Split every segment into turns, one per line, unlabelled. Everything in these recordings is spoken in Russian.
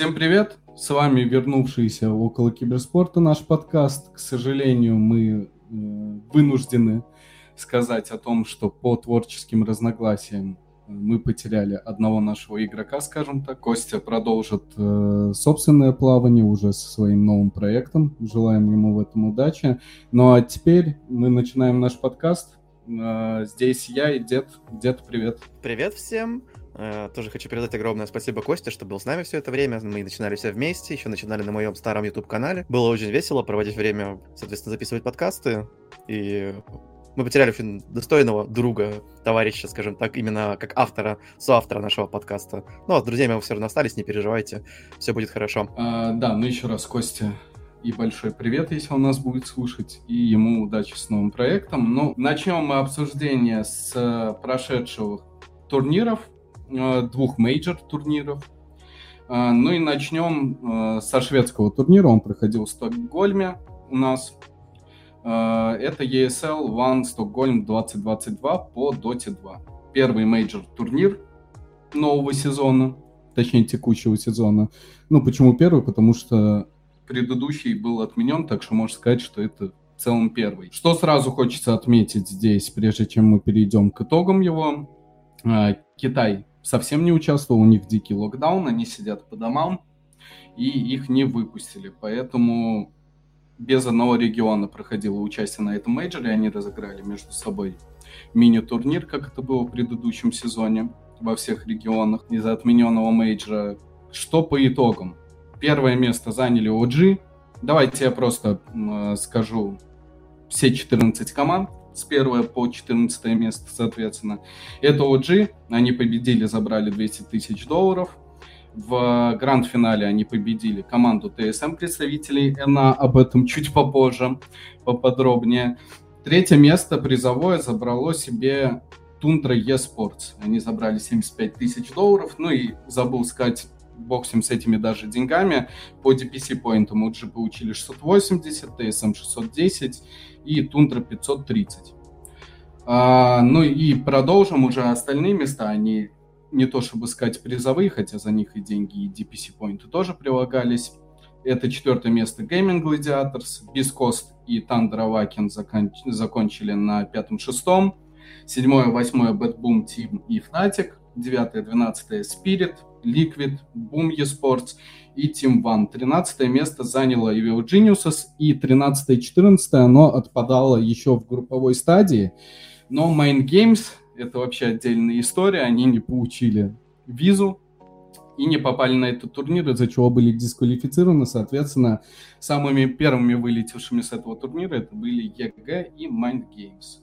Всем привет! С вами вернувшийся около киберспорта наш подкаст. К сожалению, мы э, вынуждены сказать о том, что по творческим разногласиям мы потеряли одного нашего игрока, скажем так. Костя продолжит э, собственное плавание уже со своим новым проектом. Желаем ему в этом удачи. Ну а теперь мы начинаем наш подкаст. Э, здесь я и дед. Дед, привет.
Привет всем. Э, тоже хочу передать огромное спасибо Косте, что был с нами все это время. Мы начинали все вместе, еще начинали на моем старом YouTube-канале. Было очень весело проводить время, соответственно, записывать подкасты. И мы потеряли очень достойного друга, товарища, скажем так, именно как автора, соавтора нашего подкаста. Ну, а с друзьями мы все равно остались, не переживайте, все будет хорошо.
А, да, ну еще раз, Костя, и большой привет, если он нас будет слушать, и ему удачи с новым проектом. Ну, начнем мы обсуждение с э, прошедших турниров. Э, двух major турниров. Э, ну и начнем э, со шведского турнира. Он проходил в Стокгольме у нас. Это ESL One Stockholm 2022 по Dota 2. Первый major турнир нового сезона, точнее текущего сезона. Ну, почему первый? Потому что предыдущий был отменен, так что можно сказать, что это в целом первый. Что сразу хочется отметить здесь, прежде чем мы перейдем к итогам его. Китай совсем не участвовал, у них дикий локдаун, они сидят по домам, и их не выпустили. Поэтому без одного региона проходило участие на этом мейджоре, они разыграли между собой мини-турнир, как это было в предыдущем сезоне во всех регионах из-за отмененного мейджора. Что по итогам? Первое место заняли OG. Давайте я просто э, скажу все 14 команд с 1 по 14 место, соответственно. Это OG, они победили, забрали 200 тысяч долларов. В гранд-финале они победили команду ТСМ представителей НА, об этом чуть попозже, поподробнее. Третье место призовое забрало себе Тундра eSports. Они забрали 75 тысяч долларов. Ну и забыл сказать, бог с этими даже деньгами. По DPC поинтам OG получили 680, TSM 610 и Тундра 530. А, ну и продолжим уже остальные места. Они не то чтобы сказать призовые, хотя за них и деньги, и DPC поинты тоже прилагались. Это четвертое место Gaming Gladiators, Бискост и Тандра Вакин закон... закончили на пятом-шестом. Седьмое, восьмое Bad Boom Team и Fnatic. Девятое, двенадцатое Spirit, Liquid, Boom eSports и Team One. 13 место заняло Evil Geniuses, и 13 и 14 оно отпадало еще в групповой стадии. Но Mind Games — это вообще отдельная история, они не получили визу и не попали на этот турнир, из-за чего были дисквалифицированы. Соответственно, самыми первыми вылетевшими с этого турнира это были EG и Mind Games.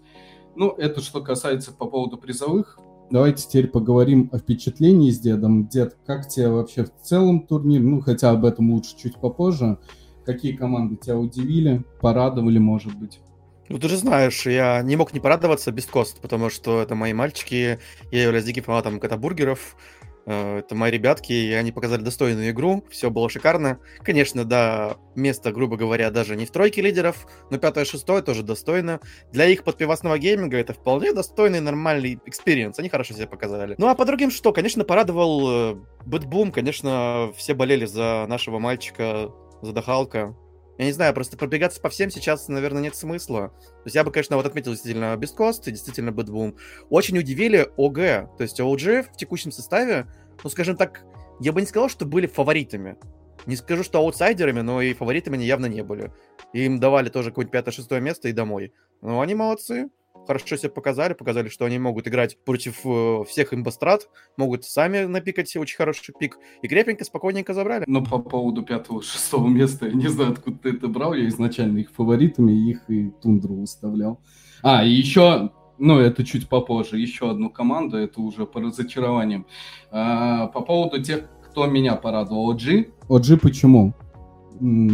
Ну, это что касается по поводу призовых. Давайте теперь поговорим о впечатлении с дедом. Дед, как тебе вообще в целом турнир? Ну, хотя об этом лучше чуть попозже. Какие команды тебя удивили, порадовали, может быть?
Ну, ты же знаешь, я не мог не порадоваться beastcoast, потому что это мои мальчики, я являюсь диким фанатом котобургеров, Э, это мои ребятки, и они показали достойную игру, все было шикарно. Конечно, да, место, грубо говоря, даже не в тройке лидеров, но пятое-шестое тоже достойно. Для их подпивасного гейминга это вполне достойный, нормальный experience, они хорошо себя показали. Ну а по другим что? Конечно, порадовал BetBoom, конечно, все болели за нашего мальчика, за Дахалка. Я не знаю, просто пробегаться по всем сейчас, наверное, нет смысла. То есть я бы, конечно, вот отметил действительно beastcoast и действительно BetBoom. Очень удивили OG, то есть OG в текущем составе, ну, скажем так, я бы не сказал, что были фаворитами. Не скажу, что аутсайдерами, но и фаворитами они явно не были. Им давали тоже какое-нибудь пятое-шестое место и домой. Но они молодцы хорошо себя показали, показали, что они могут играть против э, всех имба страт, могут сами напикать очень хороший пик, и крепенько, спокойненько забрали.
Но по поводу пятого-шестого места, я не знаю, откуда ты это брал, я изначально их фаворитами, их и Тундру выставлял. А, и еще ну, это чуть попозже, еще одну команду, это уже по разочарованиям. А, по поводу тех, кто меня порадовал, OG. OG почему?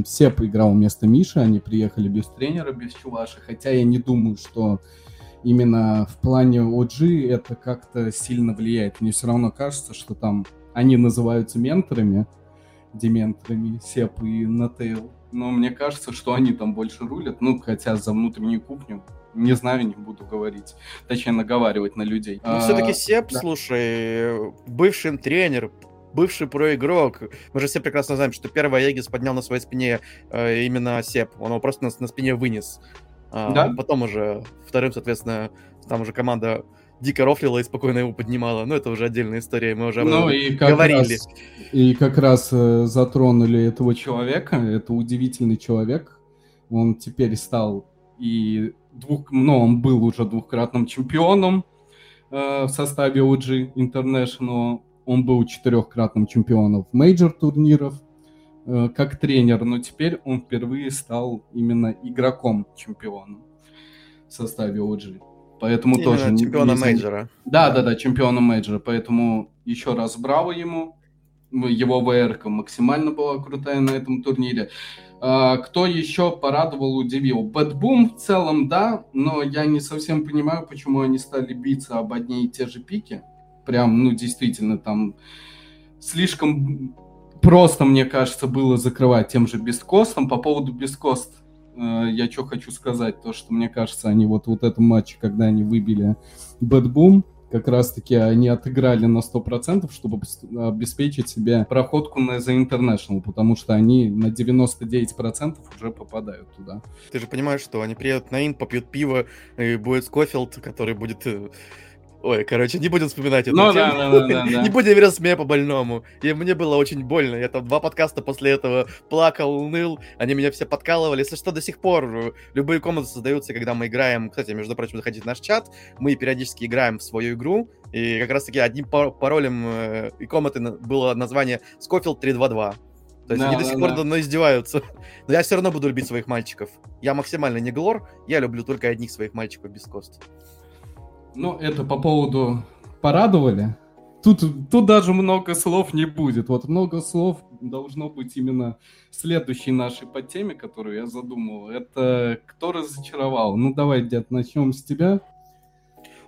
Сеп играл вместо Миши, они приехали без тренера, без Чуваши, хотя я не думаю, что именно в плане OG это как-то сильно влияет. Мне все равно кажется, что там они называются менторами, дементорами, Сеп и Натейл. Но мне кажется, что они там больше рулят. Ну, хотя за внутреннюю кухню не знаю, не буду говорить. Точнее, наговаривать на людей.
Ну, а, все-таки Сеп, да. слушай, бывший тренер, бывший проигрок. Мы же все прекрасно знаем, что первый Егис поднял на своей спине э, именно Сеп. Он его просто на, на спине вынес. А, да? Потом уже вторым, соответственно, там уже команда дико рофлила и спокойно его поднимала. Ну, это уже отдельная история, мы уже ну, и как говорили.
Раз, и как раз э, затронули этого человека. Это удивительный человек. Он теперь стал и двух, ну, он был уже двухкратным чемпионом э, в составе OG International. Он был четырехкратным чемпионом мейджор турниров как тренер, но теперь он впервые стал именно игроком чемпионом в составе OG. Поэтому именно тоже...
Чемпиона мейджора.
Да, да, да, чемпиона мейджора. Поэтому еще раз браво ему. Его ВР максимально была крутая на этом турнире. А, кто еще порадовал, удивил? BetBoom в целом, да, но я не совсем понимаю, почему они стали биться об одни и те же пики. Прям, ну, действительно, там слишком просто, мне кажется, было закрывать тем же beastcoast ом. По поводу beastcoast э, я что хочу сказать, то, что мне кажется, они вот, вот этом матче, когда они выбили BetBoom, как раз-таки они отыграли на 100%, чтобы обеспечить себе проходку на The International, потому что они на 99% уже попадают туда.
Ты же понимаешь, что они приедут на Инт, попьют пиво, и будет Скофилд, который будет э, Ой, короче, не будем вспоминать эту ну. Да, да, да, да. не будем раз мне по больному. И мне было очень больно. Я там два подкаста после этого плакал, ныл. Они меня все подкалывали. Если что, до сих пор любые комнаты создаются, когда мы играем. Кстати, между прочим, заходите в наш чат. Мы периодически играем в свою игру. И как раз таки одним паролем э, и комнаты было название Scofield 322. То есть да, они до сих да, пор да. издеваются. Но я все равно буду любить своих мальчиков. Я максимально не глор, я люблю только одних своих мальчиков без кост.
Ну, это по поводу порадовали. Тут, тут даже много слов не будет. Вот много слов должно быть именно следующей нашей по теме, которую я задумал. Это кто разочаровал? Ну, давай, дед, начнем с тебя.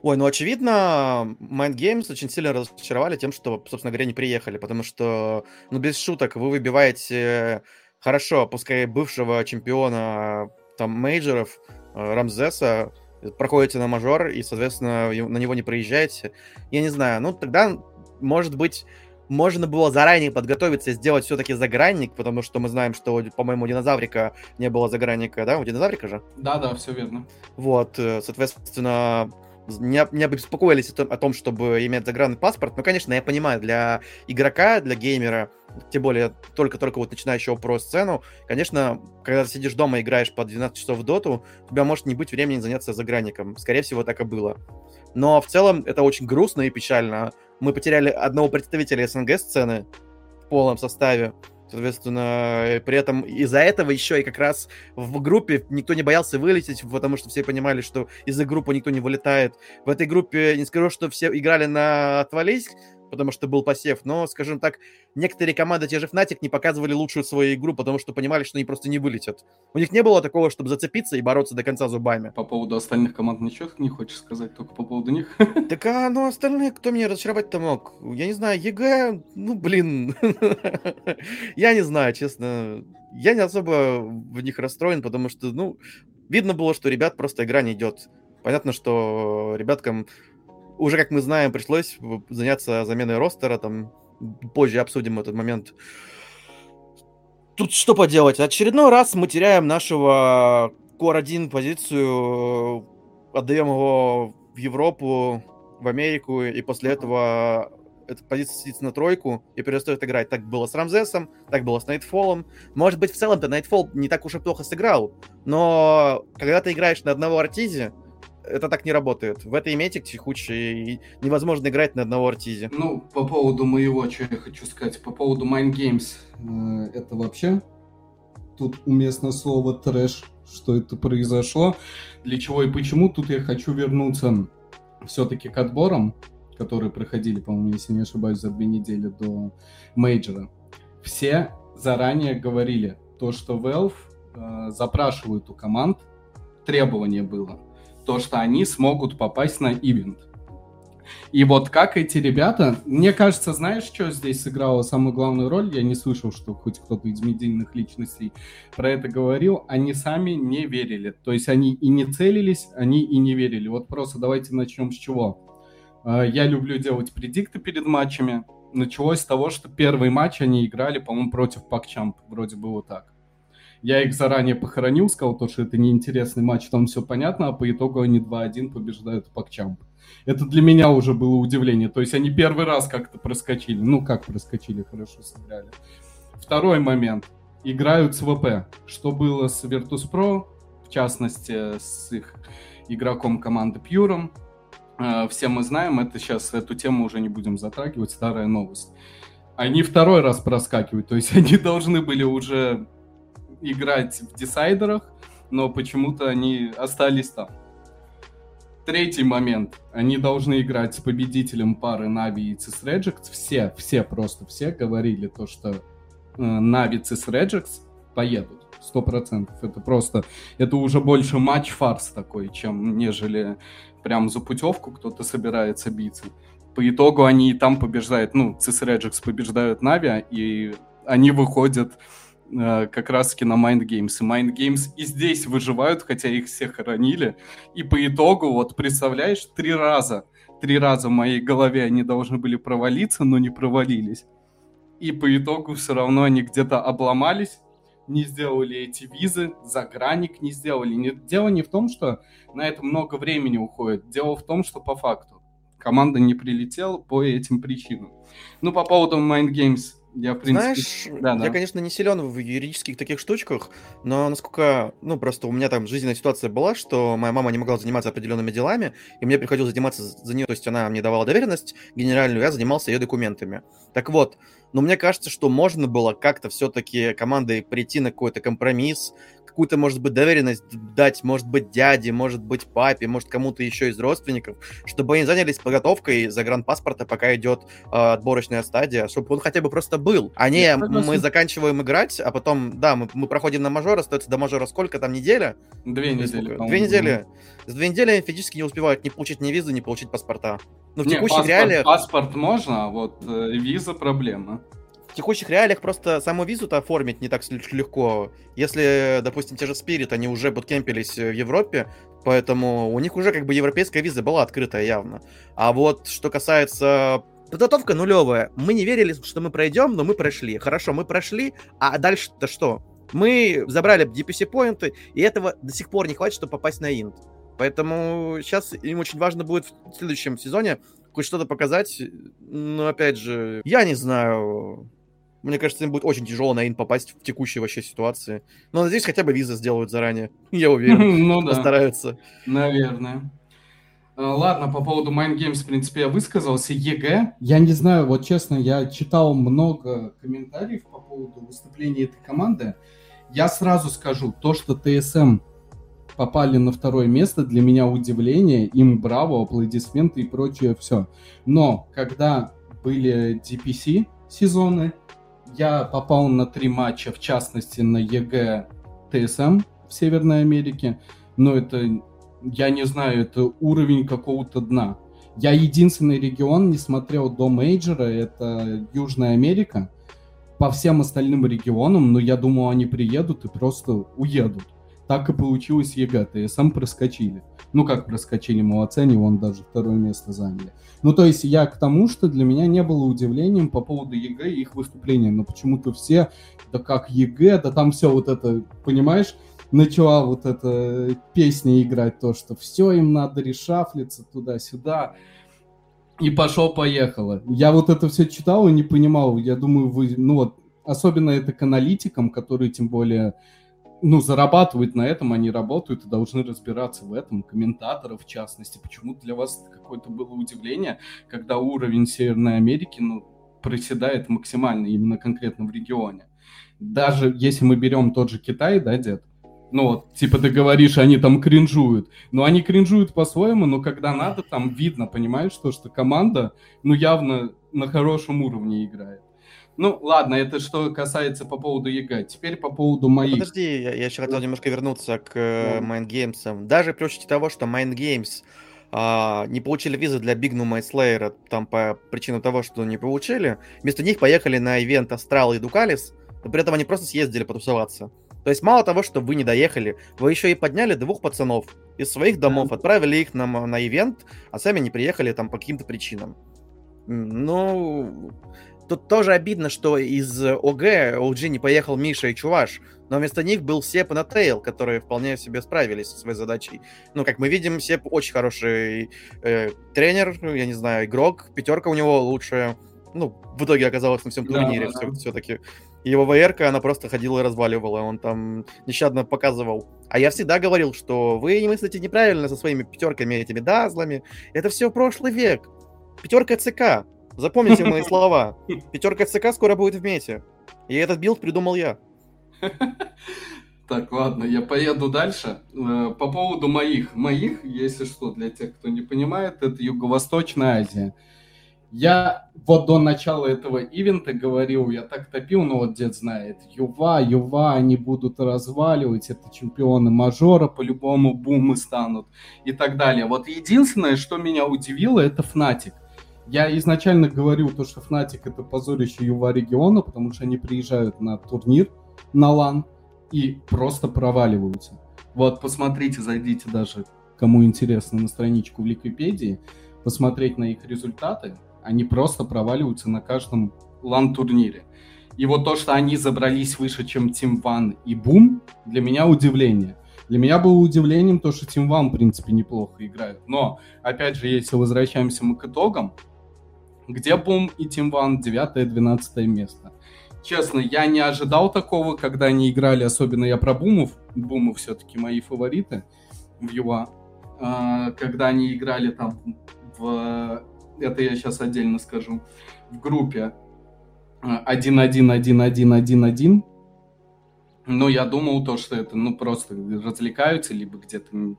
Ой, ну, очевидно, Mind Games очень сильно разочаровали тем, что, собственно говоря, не приехали, потому что, ну, без шуток, вы выбиваете хорошо, пускай бывшего чемпиона там мейджоров э, Рамзеса, проходите на мажор и, соответственно, на него не проезжаете. Я не знаю, ну тогда, может быть, можно было заранее подготовиться и сделать все-таки загранник, потому что мы знаем, что, по-моему, у динозаврика не было загранника, да? У динозаврика же?
Да, да, все верно.
Вот, э, не, не обеспокоились о том, чтобы иметь загранный паспорт. Ну, конечно, я понимаю, для игрока, для геймера, тем более только-только вот начинающего про сцену, конечно, когда ты сидишь дома и играешь по 12 часов в доту, у тебя может не быть времени заняться загранником. Скорее всего, так и было. Но в целом это очень грустно и печально. Мы потеряли одного представителя СНГ-сцены в полном составе. Соответственно, при этом из-за этого еще и как раз в группе никто не боялся вылететь, потому что все понимали, что из-за группы никто не вылетает. В этой группе не скажу, что все играли на отвались, потому что был посев, но, скажем так, некоторые команды, те же Fnatic, не показывали лучшую свою игру, потому что понимали, что они просто не вылетят. У них не было такого, чтобы зацепиться и бороться до конца зубами.
По поводу остальных команд ничего не хочешь сказать, только по поводу них?
Так, а ну остальные, кто мне разочаровать-то мог? Я не знаю, EG, ну, блин. Я не знаю, честно. Я не особо в них расстроен, потому что, ну, видно было, что ребят просто игра не идет. Понятно, что ребяткам уже, как мы знаем, пришлось заняться заменой ростера, там позже обсудим этот момент. Тут что поделать? Очередной раз мы теряем нашего Core 1 позицию, отдаем его в Европу, в Америку, и после этого эта позиция сидит на тройку и перестает играть. Так было с Рамзесом, так было с Найтфолом. Может быть, в целом-то Найтфол не так уж и плохо сыграл, но когда ты играешь на одного Артизе, это так не работает. В этой метик текучей невозможно играть на одного артизе.
Ну, по поводу моего, что я хочу сказать, по поводу Mind Games, э, это вообще тут уместно слово трэш, что это произошло, для чего и почему. Тут я хочу вернуться все-таки к отборам, которые проходили, по-моему, если не ошибаюсь, за две недели до мейджора. Все заранее говорили то, что Valve э, запрашивают у команд, требование было – то, что они смогут попасть на ивент. И вот как эти ребята, мне кажется, знаешь, что здесь сыграло самую главную роль? Я не слышал, что хоть кто-то из медийных личностей про это говорил. Они сами не верили. То есть они и не целились, они и не верили. Вот просто давайте начнем с чего. А, я люблю делать предикты перед матчами. началось с того, что первый матч они играли, по-моему, против Пакчамп, вроде было так. Я их заранее похоронил, сказал, то, что это неинтересный матч, там все понятно, а по итогу они 2-1 побеждают Пакчамп. Это для меня уже было удивление. То есть они первый раз как-то проскочили. Ну, как проскочили, хорошо сыграли. Второй момент. Играют с ВП. Что было с Virtus.pro, в частности, с их игроком команды Пьюром. Э, все мы знаем, это сейчас, эту тему уже не будем затрагивать, старая новость. Они второй раз проскакивают, то есть они должны были уже играть в десайдерах, но почему-то они остались там. Третий момент. Они должны играть с победителем пары Нави и Цис Реджекс. Все, все, просто все говорили то, что Нави Цис Реджекс поедут. Сто процентов. Это просто, это уже больше матч-фарс такой, чем нежели прям за путевку кто-то собирается биться. По итогу они и там побеждают, ну, Цис Реджекс побеждают Нави, и они выходят Э, как раз-таки на Mind Games. И Mind Games и здесь выживают, хотя их всех хоронили. И по итогу, вот представляешь, три раза, три раза в моей голове они должны были провалиться, но не провалились. И по итогу все равно они где-то обломались, не сделали эти визы, загранник не сделали. Дело не в том, что на это много времени уходит. Дело в том, что по факту команда не прилетела по этим причинам. Ну, по поводу Mind Games
я, в принципе... Знаешь, да, да. я, конечно, не силен в юридических таких штучках, но насколько, ну, просто у меня там жизненная ситуация была, что моя мама не могла заниматься определенными делами, и мне приходилось заниматься за нее, то есть она мне давала доверенность генеральную, я занимался ее документами. Так вот, но мне кажется, что можно было как-то все-таки командой прийти на какой-то компромисс, какую-то, может быть, доверенность дать, может быть, дяде, может быть, папе, может, кому-то еще из родственников, чтобы они занялись подготовкой загранпаспорта, пока идет э, отборочная стадия, чтобы он хотя бы просто был. А не мы заканчиваем играть, а потом, да, мы, мы проходим на мажор, остается до мажора сколько там, неделя?
Две недели.
Две недели. За две недели физически не успевают не получить ни визы, не получить паспорта. Но в не, текущих паспорт, реалиях...
Паспорт можно, а вот э, виза проблема
текущих реалиях просто саму визу-то оформить не так легко. Если, допустим, те же Spirit, они уже буткемпились в Европе, поэтому у них уже как бы европейская виза была открытая явно. А вот что касается Подготовка нулевая. Мы не верили, что мы пройдем, но мы прошли. Хорошо, мы прошли, а дальше-то что? Мы забрали DPC-поинты, и этого до сих пор не хватит, чтобы попасть на инт. Поэтому сейчас им очень важно будет в следующем сезоне хоть что-то показать. Но опять же, я не знаю. Мне кажется, им будет очень тяжело на инт попасть в текущей вообще ситуации. Но надеюсь, хотя бы визы сделают заранее. Я уверен. Ну да. Постараются.
Наверное. А, ладно, по поводу Mind Games, в принципе, я высказался. EG, я не знаю, вот честно, я читал много комментариев по поводу выступления этой команды. Я сразу скажу, то, что TSM попали на второе место, для меня удивление, им браво, аплодисменты и прочее все. Но когда были DPC сезоны, я попал на три матча, в частности на EG TSM в Северной Америке, но это, я не знаю, это уровень какого-то дна. Я единственный регион не смотрел до мейджора, это Южная Америка. По всем остальным регионам, но я думал, они приедут и просто уедут. Так и получилось EG, TSM проскочили. Ну как проскочили, молодцы, они вон даже второе место заняли. Ну, то есть я к тому, что для меня не было удивлением по поводу EG и их выступления. Но почему-то все, да как EG, да там все вот это, понимаешь, начала вот эта песня играть, то, что все им надо решафлиться туда-сюда. И пошел-поехало. Я вот это все читал и не понимал. Я думаю, вы, ну вот, особенно это к аналитикам, которые тем более ну, зарабатывают на этом, они работают и должны разбираться в этом, комментаторов в частности. Почему для вас какое-то было удивление, когда уровень Северной Америки, ну, проседает максимально именно конкретно в регионе? Даже если мы берем тот же Китай, да, дед, ну вот, типа ты говоришь, они там кринжуют. Но они кринжуют по-своему, но когда надо, там видно, понимаешь, то, что команда, ну, явно на хорошем уровне играет. Ну, ладно, это что касается по поводу EG. Теперь по поводу моих... Ну,
подожди, я, я еще хотел немножко вернуться к э, Mind Games. Даже при учете того, что Games а, не получили визы для Bignum и Slayer, там по причине того, что не получили, вместо них поехали на ивент Астрал и Дукалис, но при этом они просто съездили потусоваться. То есть мало того, что вы не доехали, вы еще и подняли двух пацанов из своих домов, отправили их на, на ивент, а сами не приехали там по каким-то причинам. Ну, тут тоже обидно, что из ОГ OG не поехал Миша и Чуваш, но вместо них был Сеп и Натейл, которые вполне себе справились со своей задачей. Ну, как мы видим, Сеп очень хороший э, тренер, я не знаю, игрок, пятерка у него лучшая. Ну, в итоге оказалось на всем турнире да, да. все-таки. Его ВРК, она просто ходила и разваливала, он там нещадно показывал. А я всегда говорил, что вы не мыслите неправильно со своими пятерками, этими дазлами. Это все прошлый век. Пятерка ЦК. Запомните мои слова. Пятерка ЦК скоро будет в мете. И этот билд придумал я.
Так, ладно, я поеду дальше. Э, по поводу моих. Моих, если что, для тех, кто не понимает, это Юго-Восточная Азия. Я вот до начала этого ивента говорил, я так топил, но вот дед знает, Юва, Юва, они будут разваливать, это чемпионы мажора, по-любому бумы станут и так далее. Вот единственное, что меня удивило, это Fnatic. Я изначально говорил то, что Fnatic это позорище Юва региона, потому что они приезжают на турнир, на лан, и просто проваливаются. Вот, посмотрите, зайдите даже, кому интересно, на страничку в Википедии, посмотреть на их результаты. Они просто проваливаются на каждом лан-турнире. И вот то, что они забрались выше, чем Team One и Boom, для меня удивление. Для меня было удивлением то, что Team One, в принципе, неплохо играют. Но, опять же, если возвращаемся мы к итогам, где Boom и Team One 9-12 место. Честно, я не ожидал такого, когда они играли, особенно я про Бумов. Бумы все-таки мои фавориты в ЮА. А, когда они играли там в... Это я сейчас отдельно скажу. В группе 1-1-1-1-1-1. Но я думал то, что это ну просто развлекаются, либо где-то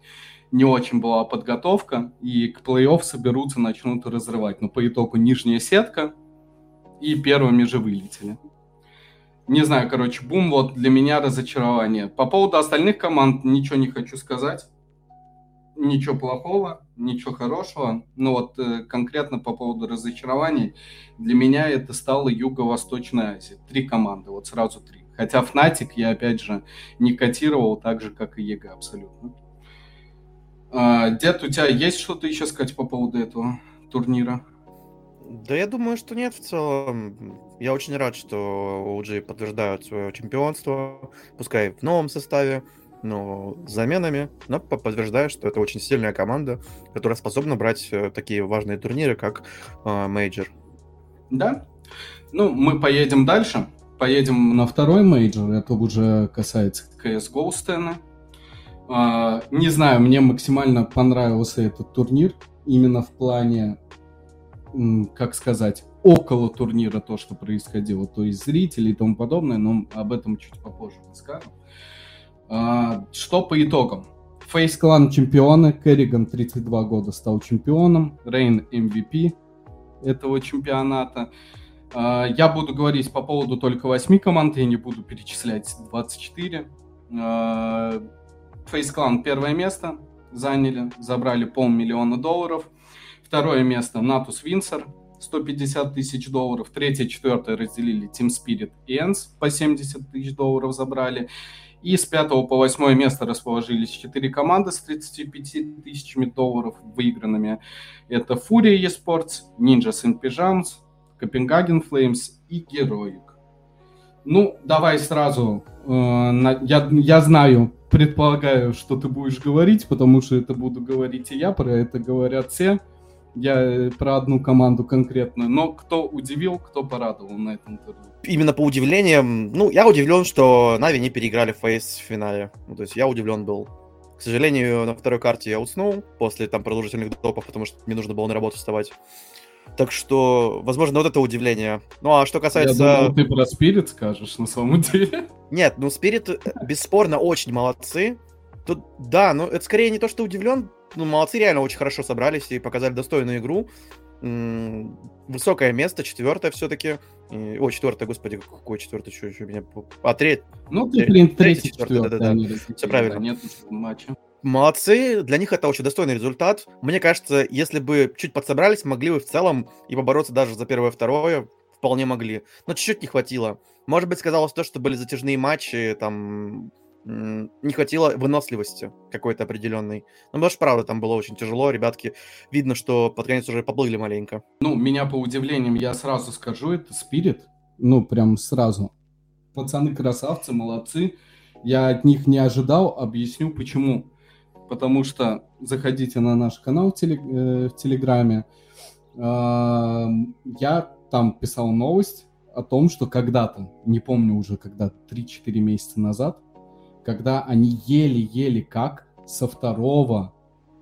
не очень была подготовка, и к плей-офф соберутся, начнут разрывать. Но по итогу нижняя сетка, и первыми же вылетели. Не знаю, короче, бум, вот для меня разочарование. По поводу остальных команд ничего не хочу сказать. Ничего плохого, ничего хорошего. Но вот э, конкретно по поводу разочарований, для меня это стало Юго-Восточная Азия. Три команды, вот сразу три. Хотя Фнатик я, опять же, не котировал так же, как и EG абсолютно. А, Дед, у тебя есть что-то еще сказать по поводу этого турнира?
Да я думаю, что нет в целом. Я очень рад, что OG подтверждают свое чемпионство, пускай в новом составе, но с заменами, но подтверждаю, что это очень сильная команда, которая способна брать э, такие важные турниры, как мейджор.
Да. Ну, мы поедем дальше. Поедем на второй мейджор. Это уже касается CSGO сцены. Uh, не знаю, мне максимально понравился этот турнир именно в плане как сказать, около турнира то, что происходило, то есть зрители и тому подобное, но об этом чуть попозже расскажу. А, что по итогам? FaZe Clan чемпионы, Karrigan 32 года стал чемпионом, Rain MVP этого чемпионата. А, я буду говорить по поводу только 8 команд, я не буду перечислять 24. Фейс клан первое место заняли, забрали полмиллиона долларов. Второе место Натус Винсер, 150 тысяч долларов. Третье, четвертое разделили Team Spirit и Энс, по 70 тысяч долларов забрали. И с пятого по восьмое место расположились четыре команды с 35 тысячами долларов выигранными. Это Furia eSports, Ninjas in Pyjamas, Copenhagen Flames и Heroic. Ну, давай сразу. Э, я, я знаю, предполагаю, что ты будешь говорить, потому что это буду говорить и я, про это говорят все. Я э, про одну команду конкретно. Но кто удивил, кто порадовал на этом турнире?
Именно по удивлениям, ну, я удивлен, что Нави не переиграли фейс в финале. Ну, то есть я удивлен был. К сожалению, на второй карте я уснул после там продолжительных допов, потому что мне нужно было на работу вставать. Так что, возможно, вот это удивление. Ну, а что касается... Я
думал, ты про Спирит скажешь, на самом деле.
Нет, ну, Спирит, э, бесспорно, очень молодцы. Тут, да, но это скорее не то, что удивлен, ну, молодцы, реально очень хорошо собрались и показали достойную игру. Высокое место, четвертое все-таки. О, четвертое, господи, какое четвертое, что еще меня... А, треть.
Ну, ты, блин, третий, четвертое,
да, да, да. Все правильно. Нет матча. Молодцы, для них это очень достойный результат. Мне кажется, если бы чуть подсобрались, могли бы в целом и побороться даже за первое второе, вполне могли. Но чуть-чуть не хватило. Может быть, сказалось то, что были затяжные матчи, там не хватило выносливости какой-то определенной. Ну, потому что, правда, там было очень тяжело, ребятки, видно, что под конец уже поплыли маленько.
Ну, меня по удивлениям, я сразу скажу, это Спирит, ну, прям сразу. Пацаны красавцы, молодцы. Я от них не ожидал, объясню почему. Потому что заходите на наш канал в, э, Телеграме. Э, я там писал новость о том, что когда-то, не помню уже когда, 3-4 месяца назад, когда они еле-еле как со второго,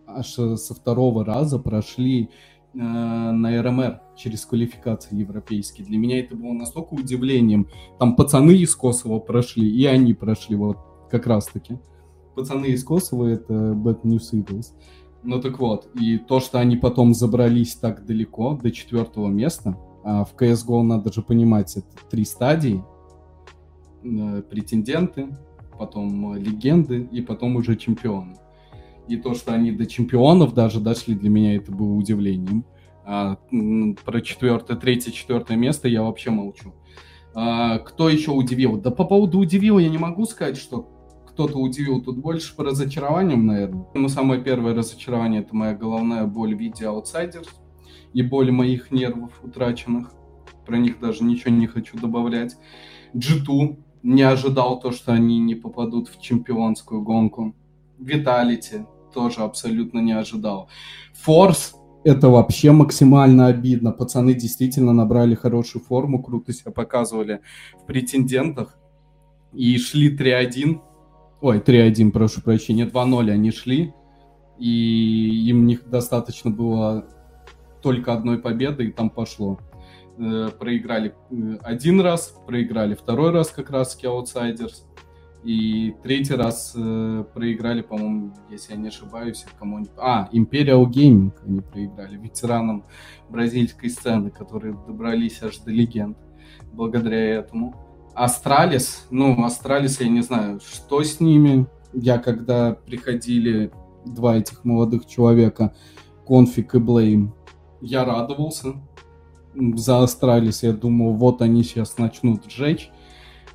аж со второго раза прошли э, на РМР через квалификации европейские. Для меня это было настолько удивлением. Там пацаны из Косово прошли, и они прошли вот как раз-таки. Пацаны из Косово — это Bad News Eagles. Ну так вот, и то, что они потом забрались так далеко, до четвертого места, а в CSGO надо же понимать, это три стадии, э, претенденты, потом легенды и потом уже чемпионы. И то, что они до чемпионов даже дошли, для меня это было удивлением. А, про четвертое, третье, четвертое место я вообще молчу. А, кто еще удивил? Да по поводу удивил я не могу сказать, что кто-то удивил. Тут больше по разочарованиям, наверное. Ну, самое первое разочарование — это моя головная боль в виде Outsiders и боль моих нервов утраченных. Про них даже ничего не хочу добавлять. G2 не ожидал то, что они не попадут в чемпионскую гонку. Виталити тоже абсолютно не ожидал. Форс это вообще максимально обидно. Пацаны действительно набрали хорошую форму, круто себя показывали в претендентах. И шли 3-1. Ой, 3-1, прошу прощения, 2-0 они шли. И им них достаточно было только одной победы, и там пошло. Э, проиграли э, один раз, проиграли второй раз как раз Outsiders. И третий раз э, проиграли, по-моему, если я не ошибаюсь, кому-нибудь. А, Imperial Gaming они проиграли, ветеранам бразильской сцены, которые добрались аж до легенд благодаря этому. Astralis, ну, Astralis, я не знаю, что с ними. Я когда приходили два этих молодых человека, Konfig и Blame, я радовался за Astralis. Я думал, вот они сейчас начнут жечь.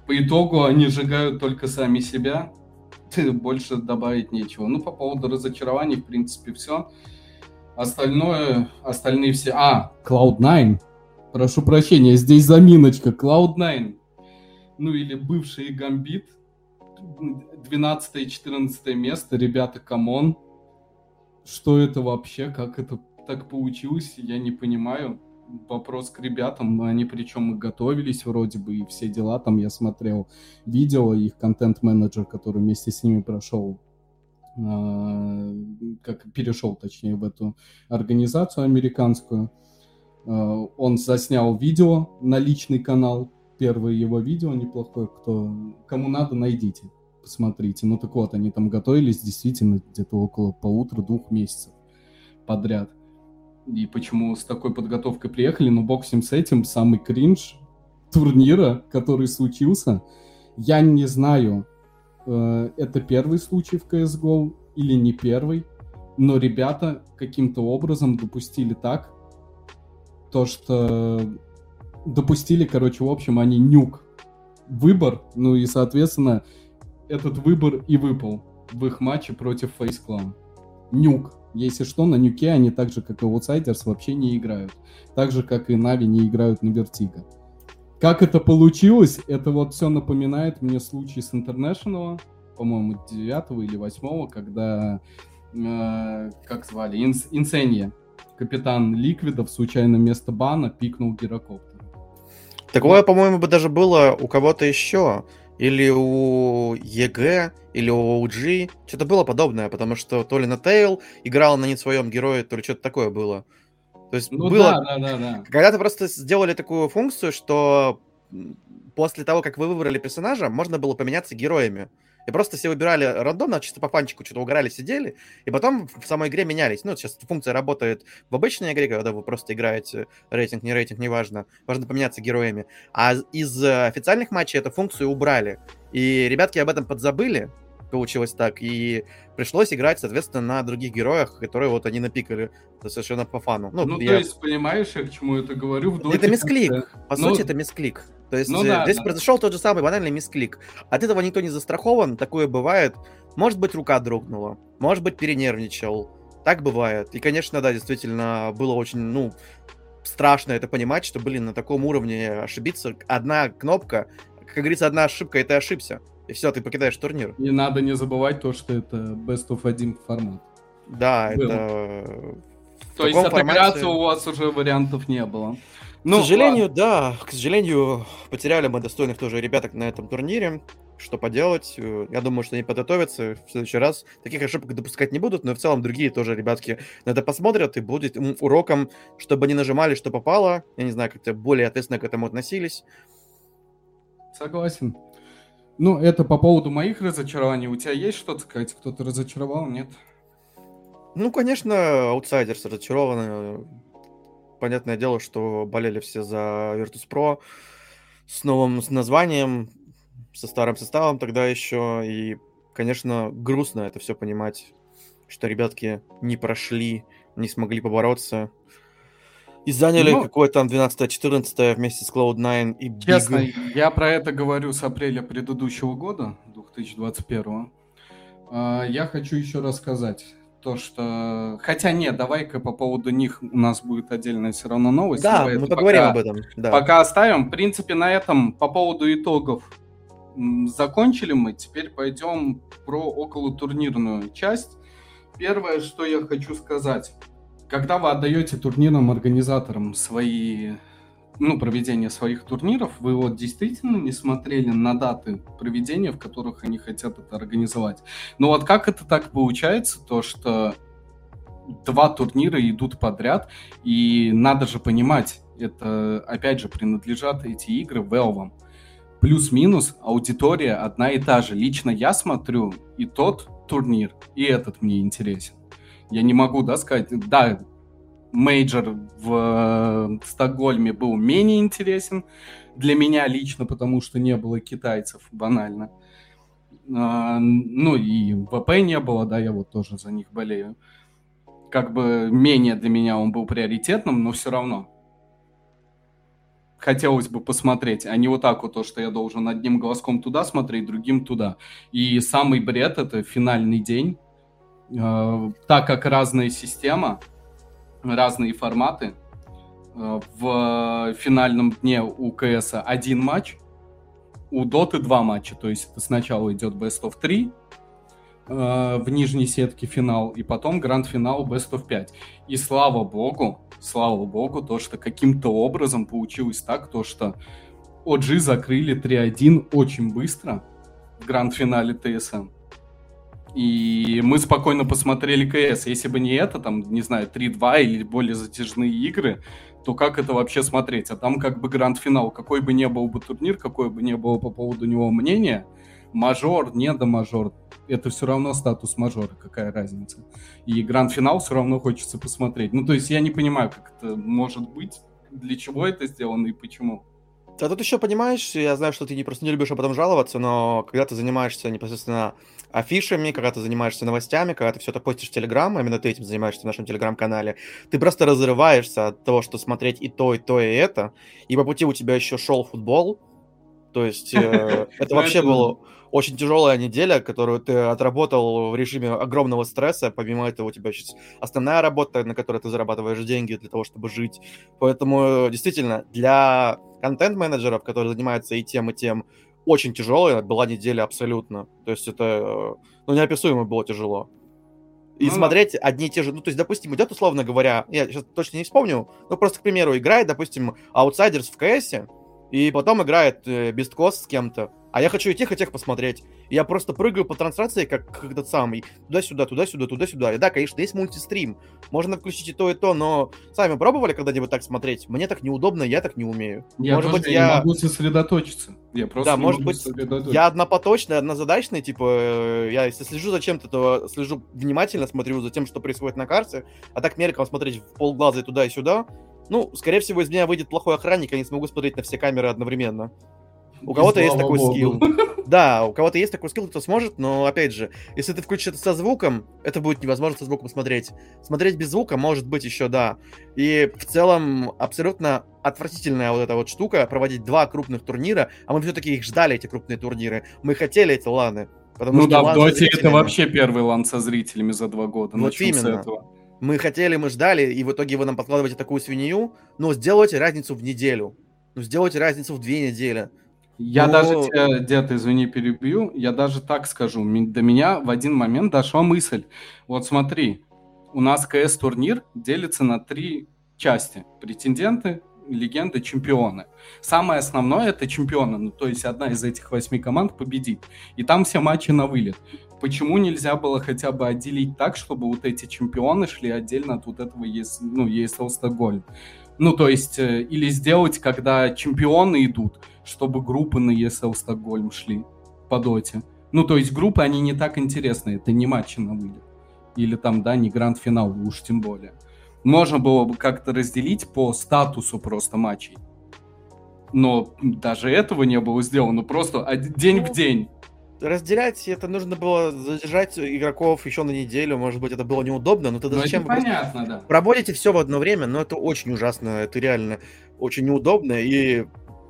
По итогу они сжигают только сами себя. Больше добавить нечего. Ну, по поводу разочарований, в принципе, все. Остальное, остальные все... А, Cloud9. Прошу прощения, здесь заминочка. Cloud9. Ну, или бывший Гамбит. 12-14 место. Ребята, come on. Что это вообще? Как это так получилось? Я не понимаю вопрос к ребятам. Они причем и готовились вроде бы, и все дела. Там я смотрел видео, их контент-менеджер, который вместе с ними прошел а, как перешел, точнее, в эту организацию американскую. А, он заснял видео на личный канал. Первое его видео неплохое. Кто, кому надо, найдите, посмотрите. Ну так вот, они там готовились действительно где-то около полутора-двух месяцев подряд и почему с такой подготовкой приехали, но бог с ним с этим, самый кринж турнира, который случился, я не знаю, э, это первый случай в CSGO или не первый, но ребята каким-то образом допустили так, то, что допустили, короче, в общем, они нюк выбор, ну и, соответственно, этот выбор и выпал в их матче против Face Clan. Нюк. Если что, на Нюке они так же, как и Outsiders, вообще не играют. Так же, как и Нави не играют на Вертиго. Как это получилось, это вот все напоминает мне случай с International, по-моему, 9 или 8, когда, э, как звали, Инс, Инсенья, капитан Ликвидов, случайно вместо бана пикнул гирокоптер.
Такое, по-моему, бы даже было у кого-то еще или у EG, или у OG. Что-то было подобное, потому что то ли N0tail играл на не своем герое, то ли что-то такое было. То есть ну, было... Да, да, да, да. Когда-то просто сделали такую функцию, что после того, как вы выбрали персонажа, можно было поменяться героями. И просто все выбирали рандомно, чисто по фанчику что-то угорали, сидели, и потом в самой игре менялись. Ну, сейчас функция работает в обычной игре, когда вы просто играете рейтинг, не рейтинг, неважно. Важно поменяться героями. А из официальных матчей эту функцию убрали. И ребятки об этом подзабыли, получилось так, и пришлось играть, соответственно, на других героях, которые вот они напикали совершенно по фану.
Ну, ну я... то есть, понимаешь, я к чему это говорю? В
доте это мисклик, по ну, сути, это мисклик. То есть ну, да, здесь да. произошел тот же самый банальный мисклик. От этого никто не застрахован, такое бывает. Может быть, рука дрогнула, может быть, перенервничал. Так бывает. И, конечно, да, действительно, было очень, ну, страшно это понимать, что, блин, на таком уровне ошибиться. Одна кнопка, как говорится, одна ошибка, и ты ошибся. И все, ты покидаешь турнир.
Не надо не забывать то, что это best of 1 формат.
Да, Был. это...
То есть отыграться формате... у вас уже вариантов не было.
Ну, к сожалению, ладно. да, к сожалению, потеряли мы достойных тоже ребяток на этом турнире. Что поделать? Э, я думаю, что они подготовятся в следующий раз. Таких ошибок допускать не будут, но в целом другие тоже ребятки на это посмотрят и будет уроком, чтобы не нажимали, что попало. Я не знаю, как-то более ответственно к этому относились.
Согласен. Ну, это по поводу моих разочарований. У тебя есть что-то сказать? Кто-то разочаровал, нет?
Ну, конечно, аутсайдерс разочарованы понятное дело, что болели все за Virtus.pro с новым названием, со старым составом тогда еще. И, конечно, грустно это все понимать, что ребятки не прошли, не смогли побороться. И заняли ну, какое там 12-14 вместе с Cloud9 и Big.
Честно, я про это говорю с апреля предыдущего года, 2021. А, я хочу еще рассказать то, что... Хотя нет, давай-ка по поводу них у нас будет отдельная все равно новость.
Да, мы поговорим пока, об этом. Да.
Пока оставим. В принципе, на этом по поводу итогов закончили мы. Теперь пойдем про околотурнирную часть. Первое, что я хочу сказать. Когда вы отдаете турнирным организаторам свои ну, проведения своих турниров, вы вот действительно не смотрели на даты проведения, в которых они хотят это организовать. Но вот как это так получается, то что два турнира идут подряд, и надо же понимать, это, опять же, принадлежат эти игры Valve. Плюс-минус аудитория одна и та же. Лично я смотрю и тот турнир, и этот мне интересен. Я не могу, да, сказать, да, мейджор в э, Стокгольме был менее интересен для меня лично, потому что не было китайцев, банально. А, ну и VP не было, да, я вот тоже за них болею. Как бы менее для меня он был приоритетным, но все равно. Хотелось бы посмотреть, а не вот так вот то, что я должен одним глазком туда смотреть, другим туда. И самый бред — это финальный день. А, так как разная система, разные форматы. Э, в финальном дне у КС один матч, у Доты два матча. То есть это сначала идет Best of 3 э, в нижней сетке финал, и потом гранд-финал Best of 5. И слава богу, слава богу, то, что каким-то образом получилось так, то, что OG закрыли 3-1 очень быстро в гранд-финале ТСМ. И мы спокойно посмотрели КС. Если бы не это, там, не знаю, 3-2 или более затяжные игры, то как это вообще смотреть? А там как бы гранд-финал. Какой бы ни был бы турнир, какой бы ни было по поводу него мнения, мажор, не до мажор, это все равно статус мажора, какая разница. И гранд-финал все равно хочется посмотреть. Ну, то есть я не понимаю, как это может быть, для чего это сделано и почему.
А тут еще понимаешь, я знаю, что ты не просто не любишь об этом жаловаться, но когда ты занимаешься непосредственно афишами, когда ты занимаешься новостями, когда ты все это постишь в Телеграм, а именно ты этим занимаешься в нашем Телеграм-канале, ты просто разрываешься от того, что смотреть и то, и то, и это. И по пути у тебя еще шел футбол. То есть э, это вообще было очень тяжелая неделя, которую ты отработал в режиме огромного стресса. Помимо этого у тебя сейчас основная работа, на которой ты зарабатываешь деньги для того, чтобы жить. Поэтому действительно для контент-менеджеров, которые занимаются и тем, и тем, очень тяжелая была неделя абсолютно. То есть это, ну, неописуемо было тяжело. И ну, смотреть одни и те же, ну, то есть, допустим, идет, условно говоря, я сейчас точно не вспомню, но просто, к примеру, играет, допустим, Outsiders в КСе, и потом играет э, Coast с кем-то. А я хочу и тех, и тех посмотреть. Я просто прыгаю по трансляции, как, как этот самый. Туда-сюда, туда-сюда, туда-сюда. И да, конечно, есть мультистрим. Можно включить и то, и то, но сами пробовали когда-нибудь так смотреть? Мне так неудобно, я так не умею.
Я может быть, я... не могу сосредоточиться. Я просто
да, может быть, я однопоточный, однозадачный, типа, э, я если слежу за чем-то, то слежу внимательно, смотрю за тем, что происходит на карте, а так мельком смотреть в полглаза и туда, и сюда, ну, скорее всего, из меня выйдет плохой охранник, я не смогу смотреть на все камеры одновременно. У кого-то есть такой богу. скилл. Да, у кого-то есть такой скилл, кто сможет, но, опять же, если ты включишь это со звуком, это будет невозможно со звуком смотреть. Смотреть без звука может быть еще, да. И в целом абсолютно отвратительная вот эта вот штука, проводить два крупных турнира, а мы все-таки их ждали, эти крупные турниры. Мы хотели эти ланы.
Потому ну да, в Доте это вообще первый лан со зрителями за два года.
Вот Начнем именно. Мы хотели, мы ждали, и в итоге вы нам подкладываете такую свинью, но сделайте разницу в неделю. Ну, сделайте разницу в две недели.
Я Но... даже тебя, дед, извини, перебью, я даже так скажу. До меня в один момент дошла мысль. Вот смотри, у нас КС-турнир делится на три части. Претенденты, легенды, чемпионы. Самое основное это чемпионы, ну, то есть одна из этих восьми команд победит. И там все матчи на вылет. Почему нельзя было хотя бы отделить так, чтобы вот эти чемпионы шли отдельно от вот этого ЕС, ну, ESL Стокгольм? Ну, то есть, э, или сделать, когда чемпионы идут, чтобы группы на ESL Стокгольм шли по доте. Ну, то есть группы, они не так интересны, это не матчи на вылет. Или там, да, не гранд-финал, уж тем более. Можно было бы как-то разделить по статусу просто матчей. Но даже этого не было сделано, просто день в ну, день.
Разделять это нужно было задержать игроков еще на неделю, может быть, это было неудобно, но тогда ну, зачем?
Понятно, да.
Проводите все в одно время, но это очень ужасно, это реально очень неудобно, и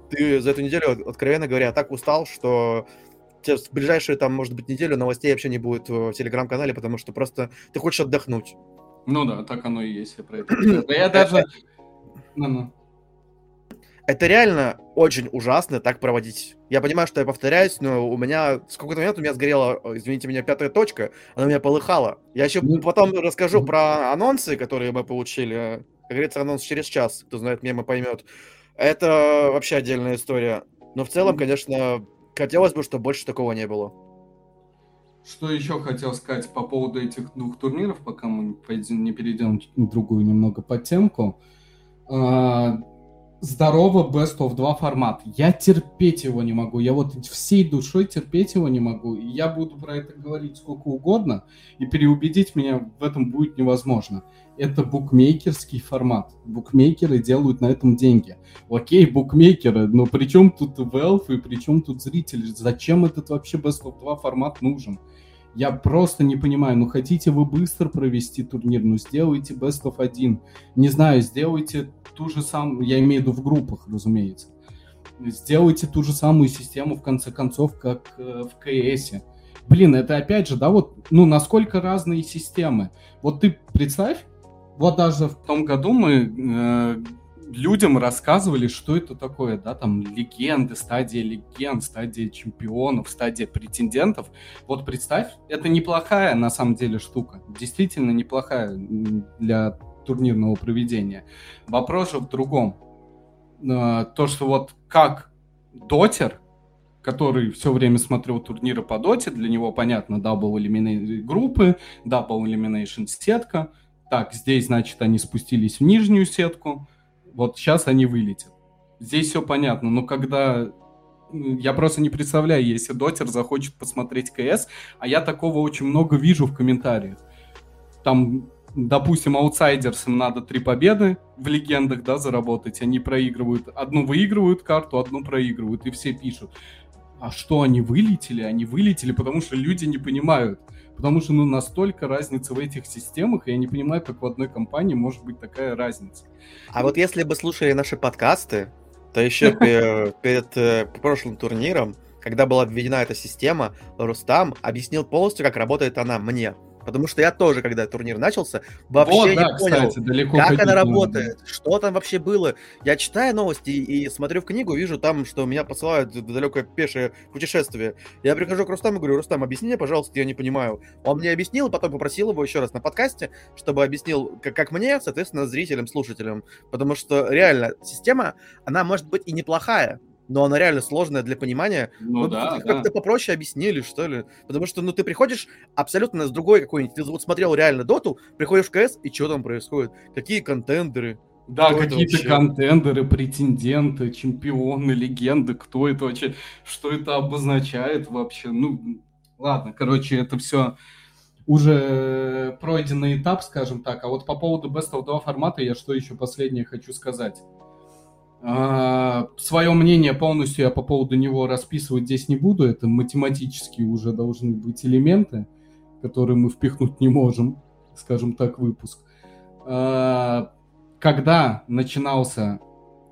ты за эту неделю, откровенно говоря, так устал, что в ближайшую, там, может быть, неделю новостей вообще не будет в телеграм-канале, потому что просто ты хочешь отдохнуть.
Ну да, так оно и есть, я про это. Да я даже... Ну-ну.
Это реально очень ужасно так проводить. Я понимаю, что я повторяюсь, но у меня с какой-то момент у меня сгорела, извините меня, пятая точка, она у меня полыхала. Я еще ну, потом расскажу про анонсы, которые мы получили. Как говорится, анонс через час, кто знает мемы, поймет. Это вообще отдельная история. Но в целом, конечно, хотелось бы, чтобы больше такого не было.
Что еще хотел сказать по поводу этих двух турниров, пока мы не перейдем в другую немного подтемку. А, здорово Best of 2 формат. Я терпеть его не могу. Я вот всей душой терпеть его не могу. И я буду про это говорить сколько угодно, и переубедить меня в этом будет невозможно. Это букмекерский формат. Букмекеры делают на этом деньги. Окей, букмекеры, но при чем тут Valve и при чем тут зрители? Зачем этот вообще Best of 2 формат нужен? Я просто не понимаю, ну хотите вы быстро провести турнир, ну сделайте Best of 1. Не знаю, сделайте ту же самую, я имею в виду в группах, разумеется. Сделайте ту же самую систему, в конце концов, как э, в КС. Блин, это опять же, да, вот, ну, насколько разные системы. Вот ты представь, вот даже в том году мы э, людям рассказывали, что это такое, да, там легенды, стадия легенд, стадия чемпионов, стадия претендентов. Вот представь, это неплохая на самом деле штука, действительно неплохая для турнирного проведения. Вопрос же в другом. А, то, что вот как дотер, который все время смотрел турниры по доте, для него понятно, Double Elimination группы, Double Elimination сетка. Так, здесь, значит, они спустились в нижнюю сетку, вот сейчас они вылетят. Здесь все понятно, но когда я просто не представляю, если Дотер захочет посмотреть КС, а я такого очень много вижу в комментариях. Там, допустим, аутсайдерсам надо три победы в легендах, да, заработать. Они проигрывают, одну выигрывают карту, одну проигрывают, и все пишут. А что, они вылетели? Они вылетели, потому что люди не понимают. Потому что, ну, настолько разница в этих системах, и я не понимаю, как в одной компании может быть такая разница.
А вот если бы слушали наши подкасты, то еще перед э, прошлым турниром, когда была введена эта система, Рустам объяснил полностью, как работает она мне. Потому что я тоже, когда турнир начался, вообще вот, не да, понял, кстати, далеко как она работает, надо. что там вообще было. Я читаю новости и, и смотрю в книгу, вижу там, что меня посылают в далекое пешее путешествие. Я прихожу к Рустаму и говорю, Рустам, объясни мне, пожалуйста, я не понимаю. Он мне объяснил, потом попросил его еще раз на подкасте, чтобы объяснил, как, как мне, соответственно, зрителям, слушателям. Потому что реально система, она может быть и неплохая, но она реально сложная для понимания. Ну, вот, да, как-то попроще объяснили, что ли. Потому что, ну, ты приходишь абсолютно с другой какой-нибудь... Ты вот смотрел реально доту, приходишь в КС, и что там происходит? Какие контендеры?
Да, какие-то контендеры, претенденты, чемпионы, легенды, кто это вообще, что это обозначает вообще. Ну, ладно, короче, это все уже пройденный этап, скажем так. А вот по поводу Best of 2 формата я что еще последнее хочу сказать. А, свое мнение полностью я по поводу него расписывать здесь не буду. Это математически уже должны быть элементы, которые мы впихнуть не можем, скажем так, выпуск. А, когда начинался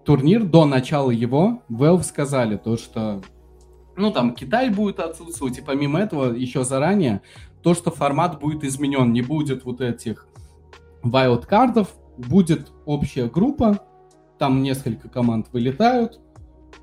турнир, до начала его, Valve сказали то, что ну, там, Китай будет отсутствовать, и помимо этого, еще заранее, то, что формат будет изменен, не будет вот этих вайлдкардов, будет общая группа, там несколько команд вылетают,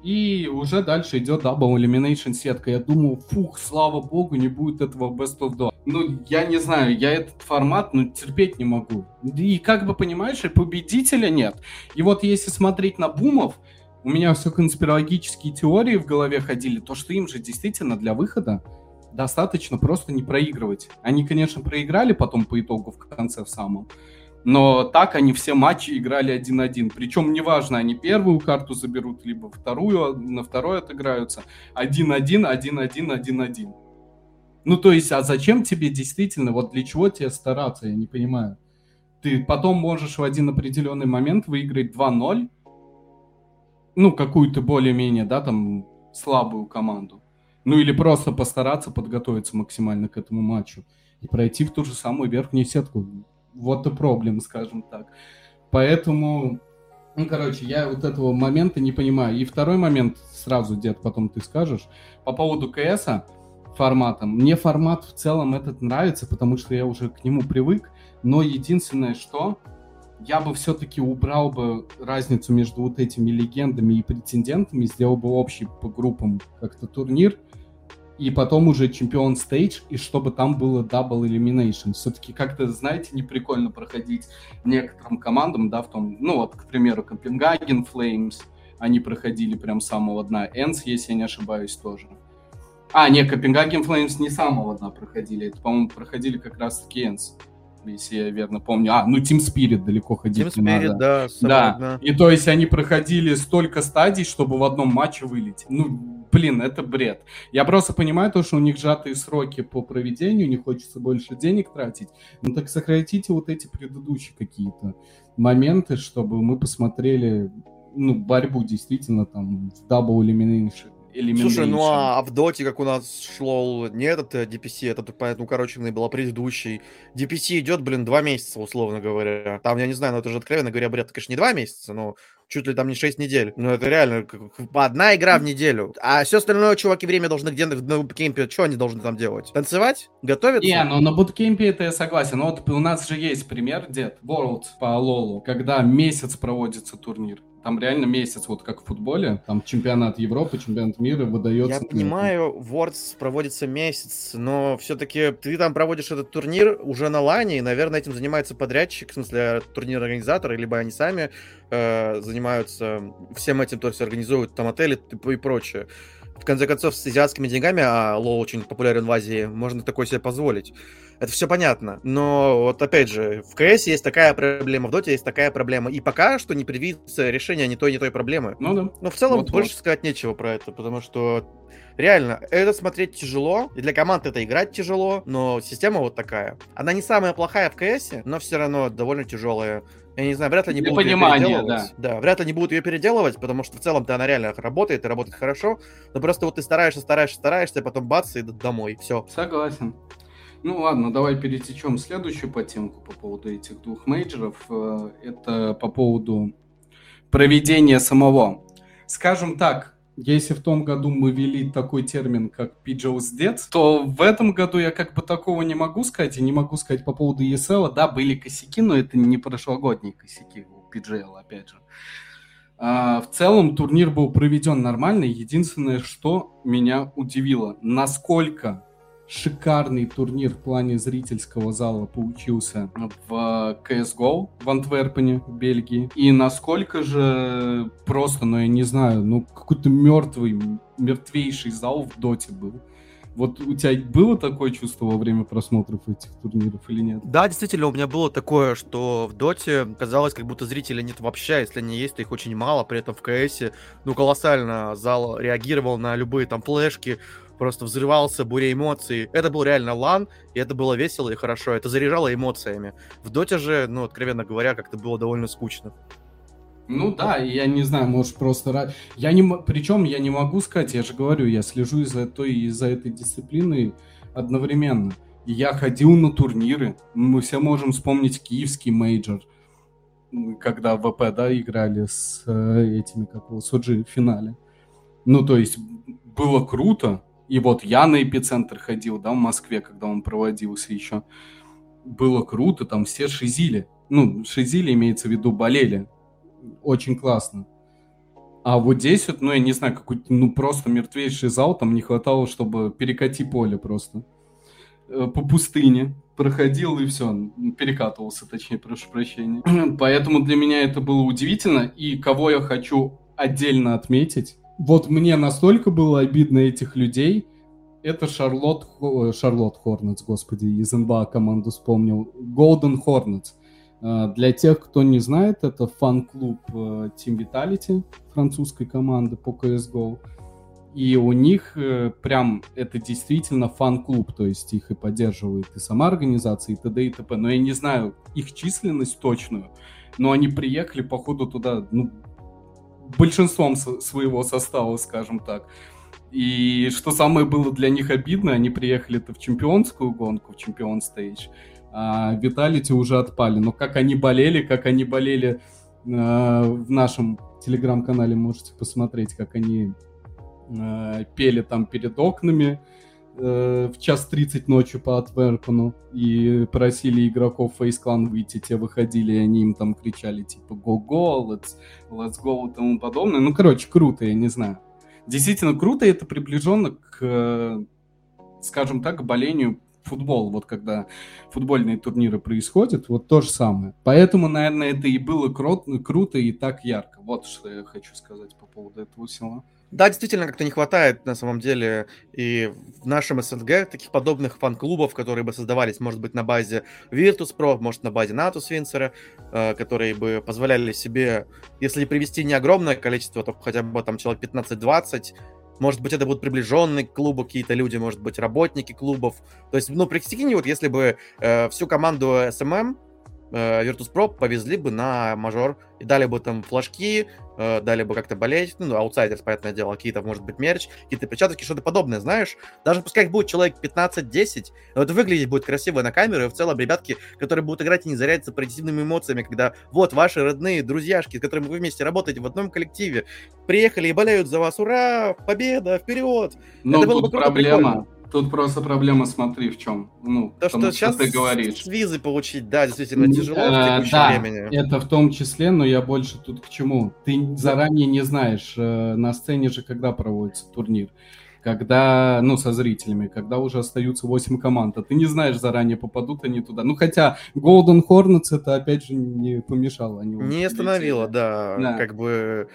и уже дальше идет Double Elimination сетка. Я думаю, фух, слава богу, не будет этого Best of Two. Ну, я не знаю, я этот формат, ну, терпеть не могу. И как бы понимаешь, и победителя нет. И вот если смотреть на бумов, у меня все конспирологические теории в голове ходили, то, что им же действительно для выхода достаточно просто не проигрывать. Они, конечно, проиграли потом по итогу в конце в самом, но так они все матчи играли 1-1. Причем неважно, они первую карту заберут, либо вторую, на второй отыграются. 1-1, 1-1, 1-1. Ну, то есть, а зачем тебе действительно, вот для чего тебе стараться, я не понимаю. Ты потом можешь в один определенный момент выиграть 2-0, ну, какую-то более-менее, да, там, слабую команду. Ну, или просто постараться подготовиться максимально к этому матчу и пройти в ту же самую верхнюю сетку. Вот и проблем, скажем так. Поэтому, ну, короче, я вот этого момента не понимаю. И второй момент, сразу, дед, потом ты скажешь, по поводу КСа форматом. Мне формат в целом этот нравится, потому что я уже к нему привык. Но единственное, что я бы все-таки убрал бы разницу между вот этими легендами и претендентами, сделал бы общий по группам как-то турнир, и потом уже champion stage, и чтобы там было double elimination. Все-таки как-то, знаете, не прикольно проходить некоторым командам, да, в том, ну вот, к примеру, Copenhagen Flames, они проходили прям с самого дна. ENCE, если я не ошибаюсь, тоже. А, не, Copenhagen Flames не с самого дна проходили, это, по-моему, проходили как раз-таки ENCE если я верно помню. А, ну Team Spirit далеко ходить Team не Spirit, надо.
да.
Да, и то есть они проходили столько стадий, чтобы в одном матче вылететь. Ну, блин, это бред. Я просто понимаю то, что у них сжатые сроки по проведению, не хочется больше денег тратить. Ну так сократите вот эти предыдущие какие-то моменты, чтобы мы посмотрели ну, борьбу действительно там в Elimination
Слушай, ну а, а в доте, как у нас шло не этот DPC, этот, поэтому укороченный был, а предыдущий. DPC идет, блин, два месяца, условно говоря. Там, я не знаю, но это же откровенно говоря, бред, конечно, не два месяца, но чуть ли там не 6 недель. Ну, это реально одна игра в неделю. А все остальное, чуваки, время должны где-то на буткемпе, что они должны там делать? Танцевать? Готовиться?
Не, ну на буткемпе это я согласен. Но вот у нас же есть пример, дед, World по Лолу, когда месяц проводится турнир. Там реально месяц, вот как в футболе, там чемпионат Европы, чемпионат мира выдается.
Я понимаю, Worlds проводится месяц, но все-таки ты там проводишь этот турнир уже на лане, и, наверное, этим занимается подрядчик, в смысле турнир организаторы, либо они сами э, занимаются всем этим, то есть организуют там отели и прочее в конце концов, с азиатскими деньгами, а лол очень популярен в Азии, можно такое себе позволить. Это все понятно. Но вот опять же, в КС есть такая проблема, в Доте есть такая проблема. И пока что не предвидится решение ни той, ни той проблемы.
Ну да.
Но в целом вот, больше вот. сказать нечего про это, потому что реально, это смотреть тяжело, и для команд это играть тяжело, но система вот такая. Она не самая плохая в КС, но все равно довольно тяжелая. Я не знаю, вряд ли они будут ее переделывать. Да. да, вряд ли они будут ее переделывать, потому что в целом-то она реально работает и работает хорошо. Но просто вот ты стараешься, стараешься, стараешься, а потом бац, и домой. Все.
Согласен. Ну ладно, давай перетечем следующую потемку по поводу этих двух мейджеров. Э, это по поводу проведения самого. Скажем так, если в том году мы ввели такой термин, как PJO's Dead, то в этом году я как бы такого не могу сказать, и не могу сказать по поводу ESL. Да, были косяки, но это не прошлогодние косяки у PJL, опять же. А, в целом турнир был проведен нормально. Единственное, что меня удивило, насколько шикарный турнир в плане зрительского зала получился в CSGO в Антверпене, в Бельгии. И насколько же просто, ну я не знаю, ну какой-то мертвый, мертвейший зал в Доте был. Вот у тебя было такое чувство во время просмотров этих турниров или нет?
Да, действительно, у меня было такое, что в Доте казалось, как будто зрителей нет вообще, если они есть, то их очень мало, при этом в КСе, ну, колоссально зал реагировал на любые там флешки, просто взрывался, буря эмоций. Это был реально LAN, и это было весело и хорошо. Это заряжало эмоциями. В доте же, ну, откровенно говоря, как-то было довольно скучно.
Ну да, я не знаю, может просто... Я не... Причем я не могу сказать, я же говорю, я слежу за той и за этой дисциплиной одновременно. Я ходил на турниры. Мы все можем вспомнить киевский мейджор, когда ВП, да, играли с э, этими, как его, Суджи в финале. Ну, то есть было круто. И вот я на эпицентр ходил, да, в Москве, когда он проводился еще. Было круто, там все шизили. Ну, шизили имеется в виду, болели. Очень классно. А вот здесь вот, ну, я не знаю, какой-то, ну, просто мертвейший зал, там не хватало, чтобы перекати поле просто. Э, по пустыне проходил и все, перекатывался, точнее, прошу прощения. Поэтому для меня это было удивительно. И кого я хочу отдельно отметить, вот мне настолько было обидно этих людей, это Charlotte, Charlotte Hornets, господи, из НБА команду вспомнил, Golden Hornets. Э, для тех, кто не знает, это фан-клуб э, Team Vitality, французской команды по CSGO. И у них э, прям это действительно фан-клуб, то есть их и поддерживает и сама организация, и т.д. и т.п. Но я не знаю их численность точную, но они приехали, походу, туда, ну, большинством своего состава, скажем так. И что самое было для них обидно, они приехали-то в чемпионскую гонку, в чемпион стейдж, а Виталити уже отпали. Но как они болели, как они болели э, в нашем телеграм-канале, можете посмотреть, как они э, пели там перед окнами э, в час 30 ночи по Атверпену и просили игроков Face Clan выйти, те выходили, и они им там кричали типа «Go-go», «Let's, let's go» и тому подобное. Ну, короче, круто, я не знаю. Действительно круто, это приближенно к, скажем так, к болению футбол, вот когда футбольные турниры происходят, вот то же самое. Поэтому, наверное, это и было кру- круто и так ярко. Вот что я хочу сказать по поводу этого всего.
Да, действительно, как-то не хватает на самом деле и в нашем СНГ таких подобных фан-клубов, которые бы создавались, может быть, на базе Virtus.pro, может, на базе НАТО Свинцера, э, которые бы позволяли себе, если привести не огромное количество, то хотя бы там человек 15-20, может быть, это будут приближенные к клубу какие-то люди, может быть, работники клубов. То есть, ну, прикинь, вот если бы э, всю команду SMM э, Virtus.pro повезли бы на мажор и дали бы там флажки, э, дали бы как-то болеть, ну, аутсайдерс, понятное дело, какие-то, может быть, мерч, какие-то перчатки, что-то подобное, знаешь. Даже пускай их будет человек 15-10, но это выглядеть будет красиво на камеру, и в целом ребятки, которые будут играть и не зарядятся позитивными эмоциями, когда вот ваши родные друзьяшки, с которыми вы вместе работаете в одном коллективе, приехали и болеют за вас, ура, победа, вперед!
Но это было бы круто, проблема. Прикольно. Тут просто проблема, смотри, в чем. Ну,
То, что, что сейчас ты говоришь. визы получить, да, действительно тяжело а, в
да, времени. это в том числе, но я больше тут к чему. Ты заранее не знаешь, э, на сцене же когда проводится турнир когда, ну, со зрителями, когда уже остаются 8 команд, а ты не знаешь заранее, попадут они туда. Ну, хотя Golden Hornets это, опять же, не помешало. Они
не остановило, да, да, как бы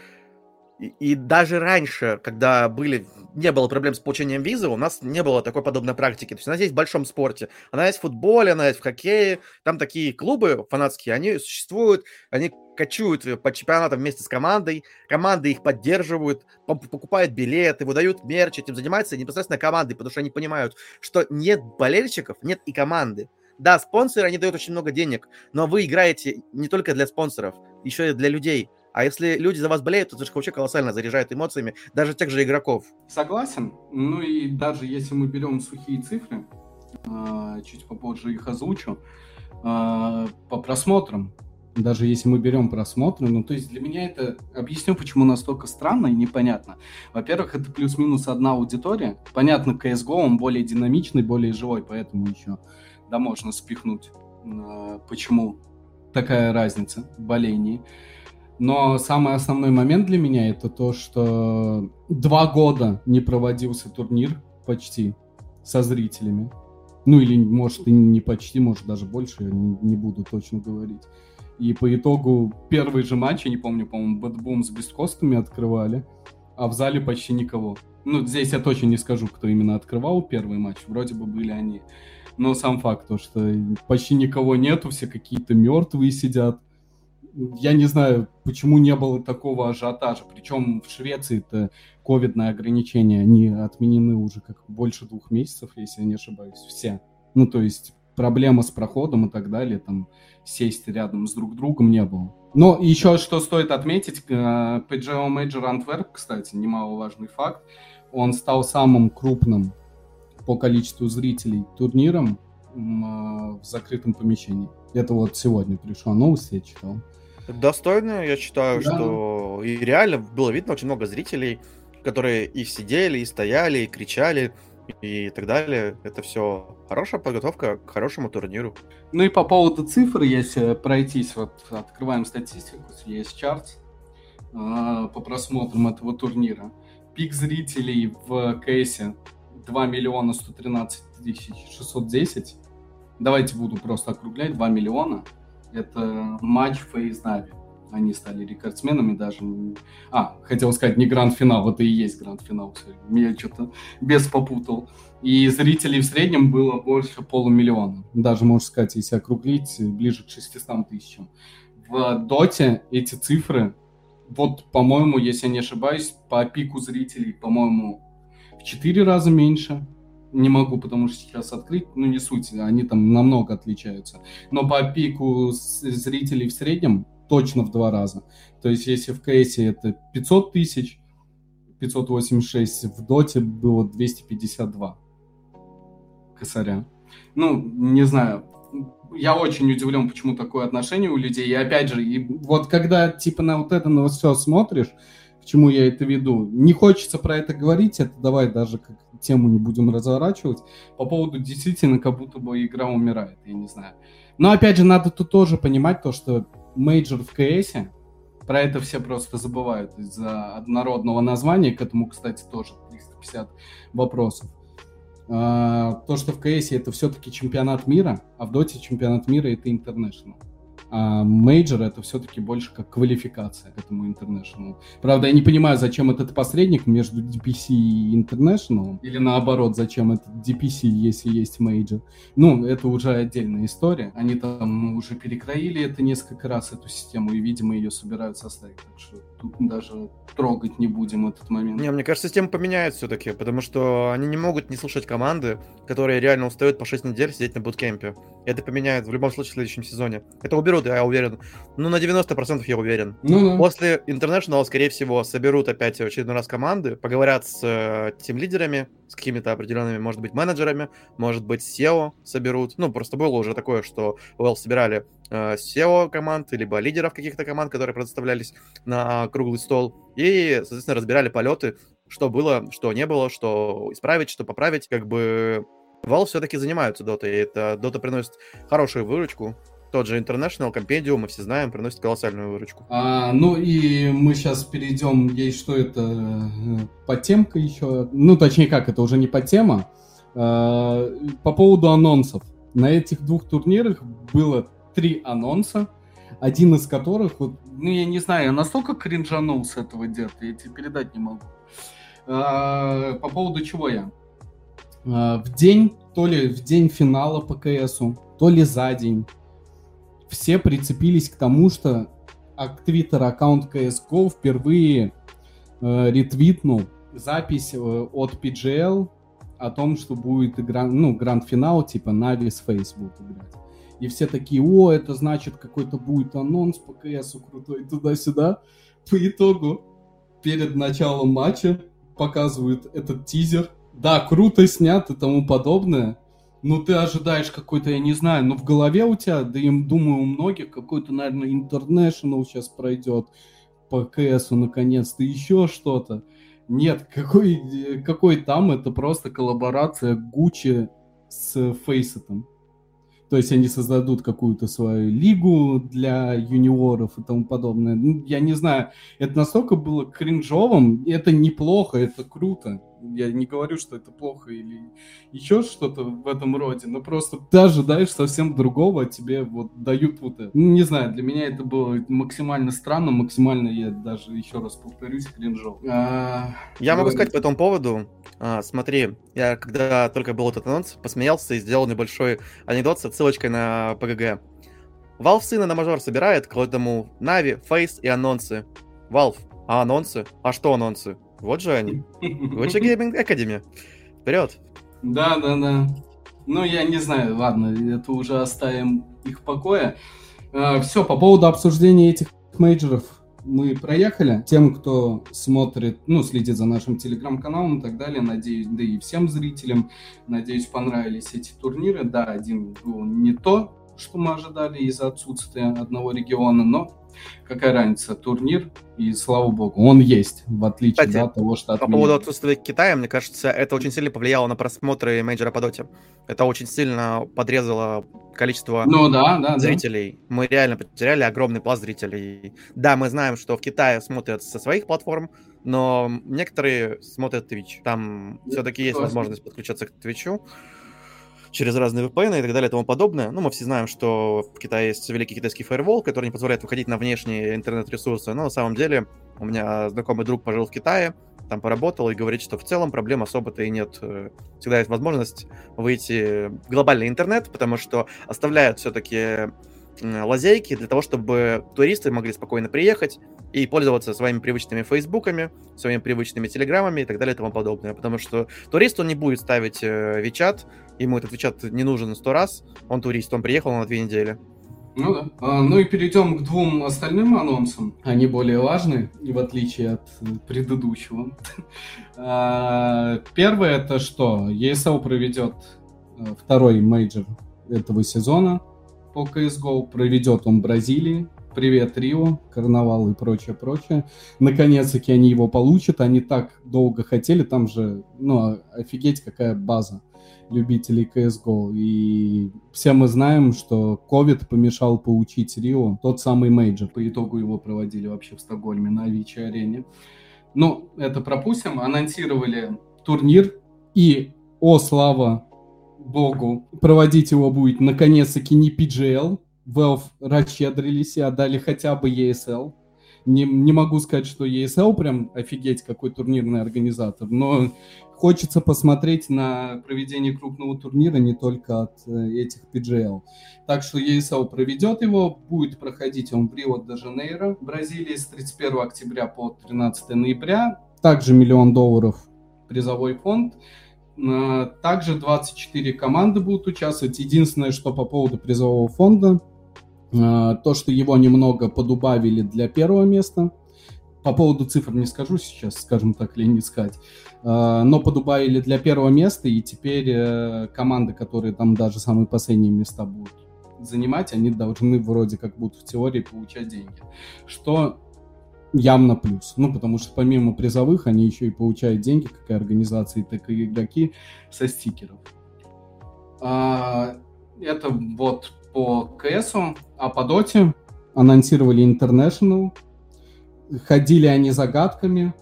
и, даже раньше, когда были, не было проблем с получением визы, у нас не было такой подобной практики. То есть она есть в большом спорте. Она есть в футболе, она есть в хоккее. Там такие клубы фанатские, они существуют, они кочуют по чемпионатам вместе с командой, команды их поддерживают, покупают билеты, выдают мерч, этим занимаются непосредственно команды, потому что они понимают, что нет болельщиков, нет и команды. Да, спонсоры, они дают очень много денег, но вы играете не только для спонсоров, еще и для людей. А если люди за вас болеют, то это же вообще колоссально заряжает эмоциями даже тех же игроков.
Согласен. Ну и даже если мы берем сухие цифры, а, чуть попозже их озвучу, а, по просмотрам, даже если мы берем просмотры, ну, то есть для меня это, объясню, почему настолько странно и непонятно. Во-первых, это плюс-минус одна аудитория. Понятно, CSGO, он более динамичный, более живой, поэтому еще, да, можно спихнуть, а, почему такая разница в болении. Но самый основной момент для меня это то, что два года не проводился турнир почти со зрителями. Ну или, может, и не почти, может, даже больше, я не, не буду точно говорить. И по итогу первый же матч, я не помню, по-моему, BetBoom с beastcoast ами открывали, а в зале почти никого. Ну, здесь я точно не скажу, кто именно открывал первый матч, вроде бы были они. Но сам факт, то, что почти никого нету, все какие-то мертвые сидят я не знаю, почему не было такого ажиотажа. Причем в Швеции это ковидные ограничения, они отменены уже как больше двух месяцев, если я не ошибаюсь, все. Ну, то есть проблема с проходом и так далее, там сесть рядом с друг другом не было. Но еще что стоит отметить, PGO Major Antwerp, кстати, немаловажный факт, он стал самым крупным по количеству зрителей турниром в закрытом помещении. Это вот сегодня пришла новость, я читал.
Достойно, я считаю, да. что и реально было видно очень много зрителей, которые и сидели, и стояли, и кричали, и так далее. Это все хорошая подготовка к хорошему турниру.
Ну и по поводу цифр, если пройтись, вот открываем статистику, есть чарт э, по просмотрам этого турнира. Пик зрителей в кейсе 2 миллиона 113 тысяч 610. Давайте буду просто округлять, 2 миллиона. Это матч Фейс Нави. Они стали рекордсменами даже. А, хотел сказать, не гранд-финал, это и есть гранд-финал. Меня что-то без попутал. И зрителей в среднем было больше полумиллиона. Даже, можно сказать, если округлить, ближе к 600 тысячам. В Доте эти цифры, вот, по-моему, если я не ошибаюсь, по пику зрителей, по-моему, в 4 раза меньше. Не могу, потому что сейчас открыть, ну не суть, они там намного отличаются. Но по пику зрителей в среднем точно в два раза. То есть если в кейсе это 500 тысяч, 586, в доте было 252 косаря. Ну, не знаю, я очень удивлен, почему такое отношение у людей. И опять же, и вот когда типа на вот это на все смотришь, к чему я это веду, не хочется про это говорить, это давай даже как тему не будем разворачивать. По поводу действительно, как будто бы игра умирает, я не знаю. Но опять же, надо тут тоже понимать то, что мейджор в КС, про это все просто забывают из-за однородного названия, к этому, кстати, тоже 350 вопросов. А, то, что в КС это все-таки чемпионат мира, а в Доте чемпионат мира это International. А мейджор это все-таки больше как квалификация к этому International. Правда, я не понимаю, зачем этот посредник между DPC и International, или наоборот, зачем этот DPC, если есть мейджор. Ну, это уже отдельная история. Они там уже перекроили это несколько раз, эту систему, и, видимо, ее собираются оставить. Так что тут даже трогать не будем этот момент.
Не, мне кажется, система поменяется все-таки, потому что они не могут не слушать команды, которые реально устают по 6 недель сидеть на буткемпе. Это поменяет в любом случае в следующем сезоне. Это уберут, я уверен. Ну, на 90% я уверен. Ну, да. После International, скорее всего, соберут опять очередной раз команды, поговорят с э, лидерами, с какими-то определенными, может быть, менеджерами, может быть, SEO соберут. Ну, просто было уже такое, что Well собирали SEO команд, либо лидеров каких-то команд, которые предоставлялись на круглый стол, и, соответственно, разбирали полеты, что было, что не было, что исправить, что поправить. Как бы Valve все-таки занимаются Dota, и это Dota приносит хорошую выручку. Тот же International Compendium, мы все знаем, приносит колоссальную выручку.
А, ну и мы сейчас перейдем, есть что это, э, подтемка еще, ну точнее как, это уже не подтема. А, по поводу анонсов. На этих двух турнирах было три анонса, один из которых, вот, ну я не знаю, я настолько кринжанул с этого дела, я тебе передать не могу. А, по поводу чего я? А, в день, то ли в день финала по КСу, то ли за день, все прицепились к тому, что Twitter аккаунт CSGO впервые э, ретвитнул запись э, от PGL о том, что будет игра, ну, гранд-финал, типа Нави с Face будут играть. И все такие, о, это значит какой-то будет анонс по КСу крутой туда-сюда. По итогу, перед началом матча показывают этот тизер. Да, круто снят и тому подобное. Ну, ты ожидаешь какой-то, я не знаю, но в голове у тебя, да я думаю, у многих какой-то, наверное, International сейчас пройдет по КСу наконец-то, еще что-то. Нет, какой, какой там, это просто коллаборация Гуччи с Фейсетом. То есть они создадут какую-то свою лигу для юниоров и тому подобное. Ну, я не знаю, это настолько было кринжовым, это неплохо, это круто. Я не говорю, что это плохо или еще что-то в этом роде, но просто ты ожидаешь совсем другого, тебе вот дают вот это. Ну, не знаю, для меня это было максимально странно, максимально, я даже еще раз повторюсь, кринжов. А,
я могу сказать по этому поводу, а, смотри, я когда только был этот анонс, посмеялся и сделал небольшой анекдот с отсылочкой на ПГГ. Valve сына на мажор собирает к этому Нави, Фейс и анонсы. Valve, а анонсы? А что анонсы? Вот же они. Вот же Gaming Academy. Вперед.
Да, да, да. Ну, я не знаю, ладно, это уже оставим их в покое. А, Все, по поводу обсуждения этих мейджеров мы проехали. Тем, кто смотрит, ну, следит за нашим телеграм-каналом и так далее, надеюсь, да и всем зрителям, надеюсь, понравились эти турниры. Да, один был не то, что мы ожидали из-за отсутствия одного региона, но какая разница, турнир, и слава богу, он есть, в отличие
Кстати,
от того, что
По поводу отсутствия Китая, мне кажется, это очень сильно повлияло на просмотры мейджора по доте. Это очень сильно подрезало количество
ну, да, да,
зрителей. Да. Мы реально потеряли огромный пласт зрителей. Да, мы знаем, что в Китае смотрят со своих платформ, но некоторые смотрят Twitch. Там все-таки есть возможность подключаться к Твичу через разные VPN и так далее и тому подобное. Ну, мы все знаем, что в Китае есть великий китайский фаервол, который не позволяет выходить на внешние интернет-ресурсы, но на самом деле у меня знакомый друг пожил в Китае, там поработал и говорит, что в целом проблем особо-то и нет. Всегда есть возможность выйти в глобальный интернет, потому что оставляют все-таки лазейки для того, чтобы туристы могли спокойно приехать и пользоваться своими привычными фейсбуками, своими привычными телеграммами и так далее и тому подобное. Потому что турист, он не будет ставить Вичат, ему этот Вичат не нужен сто раз, он турист, он приехал на две недели.
Ну да. А, ну и перейдем к двум остальным анонсам. Они более важны, в отличие от предыдущего. А, первое это что? ESL проведет э, второй мейджор этого сезона по CSGO. Проведет он в Бразилии. Привет, Рио, карнавал и прочее, прочее. Наконец-таки они его получат. Они так долго хотели. Там же, ну, офигеть, какая база любителей CSGO. И все мы знаем, что COVID помешал получить Рио, тот самый мейджор. По итогу его проводили вообще в Стокгольме на Авичи арене. Ну, это пропустим. Анонсировали турнир. И, о слава богу, проводить его будет наконец-таки не PGL. Valve расщедрились и отдали хотя бы ESL. Не, не могу сказать, что ESL прям офигеть какой турнирный организатор, но хочется посмотреть на проведение крупного турнира не только от э, этих PGL. Так что ESL проведет его, будет проходить он в Рио-де-Жанейро, Бразилии с 31 октября по 13 ноября. Также миллион долларов призовой фонд. Э, также 24 команды будут участвовать. Единственное, что по поводу призового фонда, э, то, что его немного подубавили для первого места. По поводу цифр не скажу сейчас, скажем так, или не сказать. Э, но подубавили для первого места, и теперь команды, которые там даже самые последние места будут занимать, они должны вроде как будут в теории получать деньги. Что явно плюс. Ну, потому что помимо призовых, они еще и получают деньги, как и организации, так и игроки, со стикеров. А, это вот по КСу, а по Доте анонсировали International. Ходили они загадками,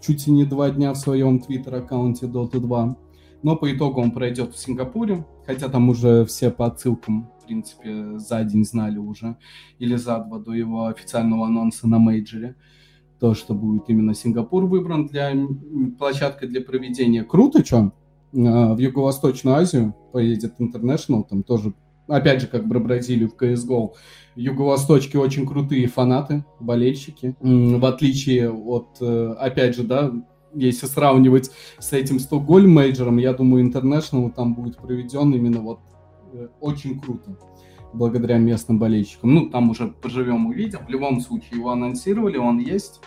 чуть ли не два дня в своем твиттер-аккаунте Dota 2. Но по итогу он пройдет в Сингапуре, хотя там уже все по отсылкам, в принципе, за день знали уже, или за два до его официального анонса на мейджоре, то, что будет именно Сингапур выбран для площадкой для проведения. Круто, что? А, в Юго-Восточную Азию поедет International, там тоже опять же, как про Бразилию в CSGO, в Юго-Восточке очень крутые фанаты, болельщики, в отличие от, э, опять же, да, если сравнивать с этим Стокгольм мейджором, я думаю, International там будет проведен именно вот э, очень круто благодаря местным болельщикам. Ну, там уже поживем, увидим. В любом случае, его анонсировали, он есть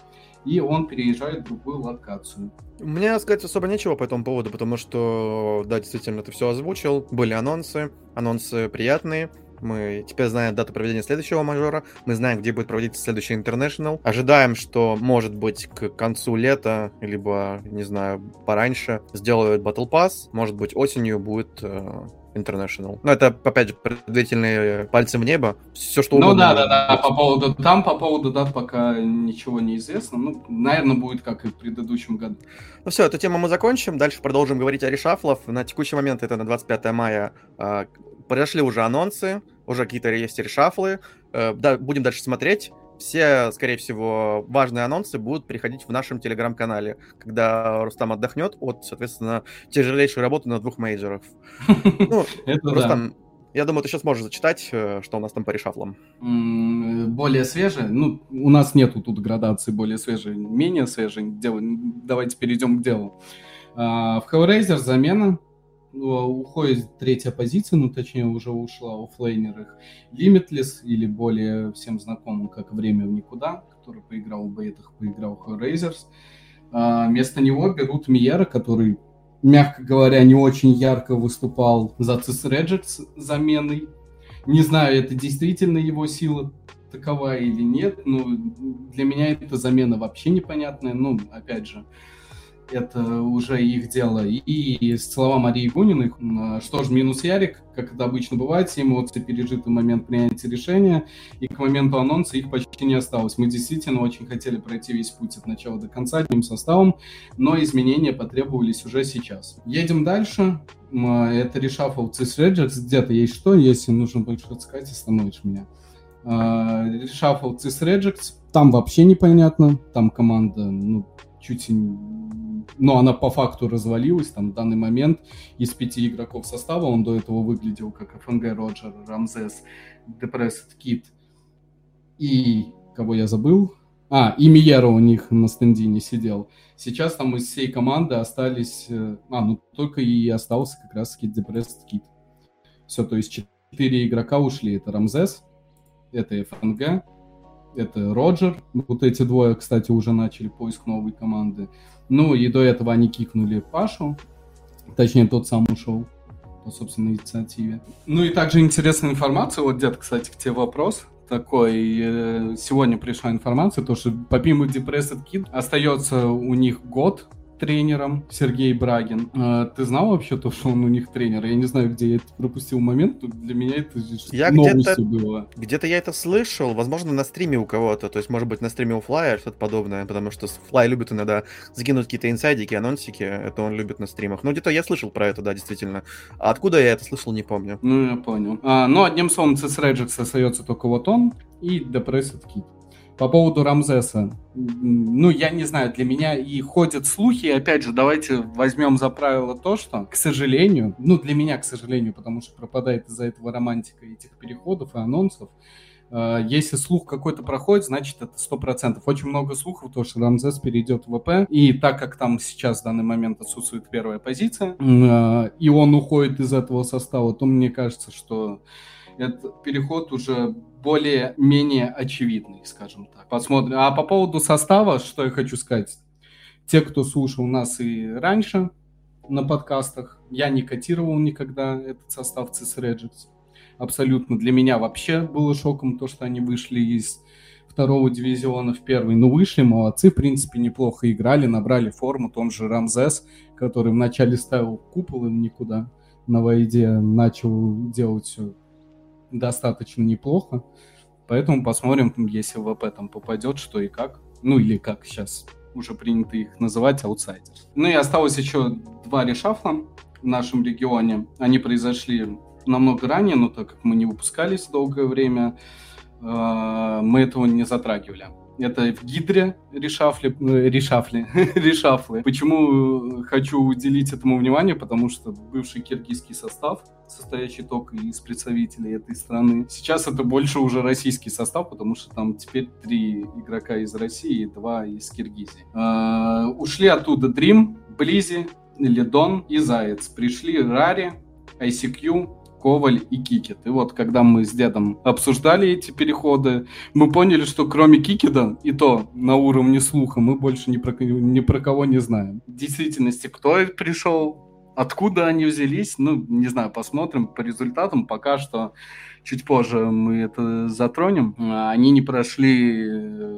и он переезжает в другую локацию.
Мне сказать особо нечего по этому поводу, потому что, да, действительно, ты все озвучил, были анонсы, анонсы приятные, мы теперь знаем дату проведения следующего мажора, мы знаем, где будет проводиться следующий International. Ожидаем, что, может быть, к концу лета, либо, не знаю, пораньше, сделают Battle Pass. Может быть, осенью будет э, International. Ну, это, опять же, предварительные пальцы в небо. Все, что
ну угодно. Ну, да, да, да. По поводу, там по поводу дат пока ничего не известно. Ну, наверное, будет как и в предыдущем году.
Ну все, эту тему мы закончим. Дальше продолжим говорить о решафлах. На текущий момент, это на 25 мая, произошли уже анонсы, уже какие-то есть решафлы. Э, да, будем дальше смотреть все, скорее всего, важные анонсы будут переходить в нашем телеграм-канале, когда Рустам отдохнет от, соответственно, тяжелейшей работы на двух мейджорах. Ну, Рустам, я думаю, ты сейчас можешь зачитать, э, что у нас там по решафлам.
Более свежие? Ну, у нас нету тут градации более свежие, менее свежие. Давайте перейдем к делу. А, в Hellraiser замена уходит третья позиция, ну точнее уже ушла у флейнерах Limitless, или более всем знакомым как Время в никуда, который поиграл в бейтах, поиграл в Hellraisers. А, вместо него берут Миера, который, мягко говоря, не очень ярко выступал за Cis Regex заменой. Не знаю, это действительно его сила такова или нет, но для меня эта замена вообще непонятная. Ну, опять же, это уже их дело. И слова Марии Гуниной, что ж, минус Ярик, как это обычно бывает, все эмоции пережиты в момент принятия решения, и к моменту анонса их почти не осталось. Мы действительно очень хотели пройти весь путь от начала до конца одним составом, но изменения потребовались уже сейчас. Едем дальше. Это решафл Cis Regex. Где-то есть что, если нужно больше рассказать, остановишь меня. Решафл Cis Regex. Там вообще непонятно. Там команда, ну, чуть но она по факту развалилась, там, в данный момент из пяти игроков состава, он до этого выглядел как ФНГ, Роджер, Рамзес, Депрессед, Кит и кого я забыл? А, и Миера у них на стенде не сидел. Сейчас там из всей команды остались... Э, а, ну только и остался как раз таки Депрессед, Кит. Все, то есть четыре игрока ушли. Это Рамзес, это ФНГ, это Роджер. Вот эти двое, кстати, уже начали поиск новой команды. Ну, и до этого они кикнули Пашу. Точнее, тот сам ушел по собственной инициативе. Ну и также интересная информация. Вот, дед, кстати, к тебе вопрос такой. Э, сегодня пришла информация, то, что помимо Depressed Kid остается у них год тренером Сергей Брагин. А, ты знал вообще то, что он у них тренер? Я не знаю, где я это пропустил момент, для меня это
я новостью было. Где-то я это слышал, возможно, на стриме у кого-то, то есть, может быть, на стриме у Флая что-то подобное, потому что Флай любит иногда закинуть какие-то инсайдики, анонсики, это он любит на стримах. Ну, где-то я слышал про это, да, действительно. А откуда я это слышал, не помню.
Ну, я понял. А, ну, одним словом, Цис Реджекс остается только вот он и Depressed Kid. По поводу Рамзеса. Ну, я не знаю, для меня и ходят слухи, опять же, давайте возьмем за правило то, что, к сожалению, ну, для меня, к сожалению, потому что пропадает из-за этого романтика этих переходов и анонсов, э, если слух какой-то проходит, значит это сто процентов. Очень много слухов, то, что Рамзес перейдет в ВП. И так как там сейчас в данный момент отсутствует первая позиция, э, и он уходит из этого состава, то мне кажется, что этот переход уже более-менее очевидный, скажем так. Посмотрим. А по поводу состава, что я хочу сказать. Те, кто слушал нас и раньше на подкастах, я не котировал никогда этот состав CIS Regix. Абсолютно для меня вообще было шоком то, что они вышли из второго дивизиона в первый. Ну, вышли, молодцы, в принципе, неплохо играли, набрали форму. Том же Рамзес, который вначале ставил купол им никуда на войде, начал делать достаточно неплохо. Поэтому посмотрим, если ВП там попадет, что и как. Ну или как сейчас уже принято их называть, аутсайдер. Ну и осталось еще два решафла в нашем регионе. Они произошли намного ранее, но так как мы не выпускались долгое время, э, мы этого не затрагивали. Это в Гидре решафли, э, решафли, решафлы. Почему хочу уделить этому внимание? Потому что бывший киргизский состав, состоящий только из представителей этой страны, сейчас это больше уже российский состав, потому что там теперь три игрока из России и два из Киргизии. Э, ушли оттуда Dream, Близи, Ледон и Заяц. Пришли Рари, ICQ, Коваль и Кикет. И вот, когда мы с дедом обсуждали эти переходы, мы поняли, что кроме Кикеда, и то на уровне слуха, мы больше ни про, ни про кого не знаем. В действительности, кто пришел, откуда они взялись, ну, не знаю, посмотрим по результатам. Пока что чуть позже мы это затронем. Они не прошли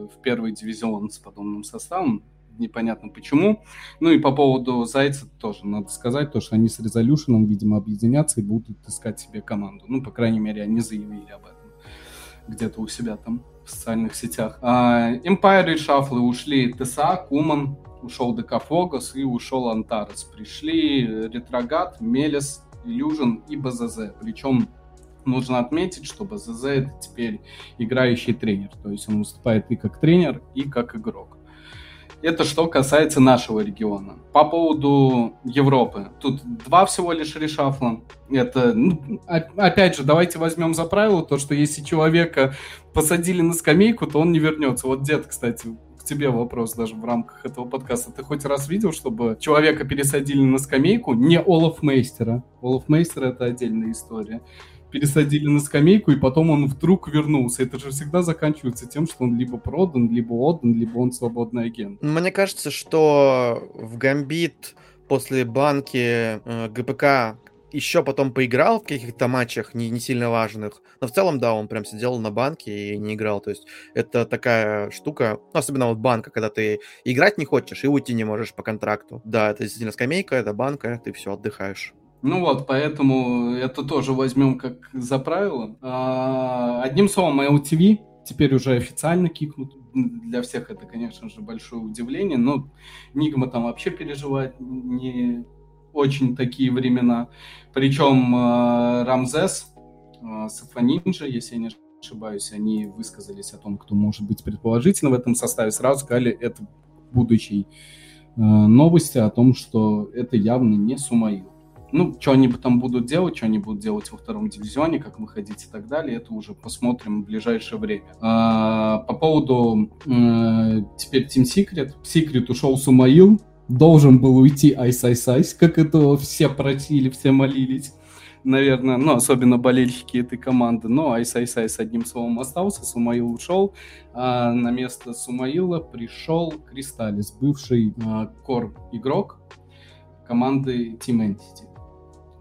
в первый дивизион с подобным составом непонятно почему. Ну и по поводу Зайца тоже надо сказать, то, что они с Resolution, видимо, объединятся и будут искать себе команду. Ну, по крайней мере, они заявили об этом где-то у себя там в социальных сетях. А, Empire Reshuffle ушли ТСА, Куман, ушел Декафогас и ушел Антарес. Пришли Ретрогат, Мелес, Illusion и БЗЗ. Причем нужно отметить, что БЗЗ это теперь играющий тренер. То есть он выступает и как тренер, и как игрок. Это что касается нашего региона. По поводу Европы. Тут два всего лишь решафла. Это, ну, опять же, давайте возьмем за правило то, что если человека посадили на скамейку, то он не вернется. Вот дед, кстати, к тебе вопрос даже в рамках этого подкаста. Ты хоть раз видел, чтобы человека пересадили на скамейку, не Олаф Мейстера. Олаф Мейстер — это отдельная история пересадили на скамейку, и потом он вдруг вернулся. Это же всегда заканчивается тем, что он либо продан, либо отдан, либо он свободный агент.
Мне кажется, что в Гамбит после банки э, ГПК еще потом поиграл в каких-то матчах не, не сильно важных. Но в целом, да, он прям сидел на банке и не играл. То есть это такая штука, ну, особенно вот банка, когда ты играть не хочешь и уйти не можешь по контракту. Да, это действительно скамейка, это банка, ты все отдыхаешь.
Ну вот, поэтому это тоже возьмем как за правило. А, одним словом, LTV теперь уже официально кикнут. Для всех это, конечно же, большое удивление, но Нигма там вообще переживает не очень такие времена. Причем Рамзес, э, Сафанинджа, если я не ошибаюсь, они высказались о том, кто может быть предположительно в этом составе, сразу сказали, это будущей э, новости о том, что это явно не Сумаил. Ну, что они там будут делать, что они будут делать во втором дивизионе, как выходить и так далее, это уже посмотрим в ближайшее время. А, по поводу э, теперь Team Secret. Secret ушел Сумаил, должен был уйти Айс Айс Айс, как это все просили, все молились. Наверное, ну, особенно болельщики этой команды. Но Айс Айс Айс одним словом остался, Сумаил ушел. А на место Сумаила пришел Crystallis, бывший а, core игрок команды Team Entity.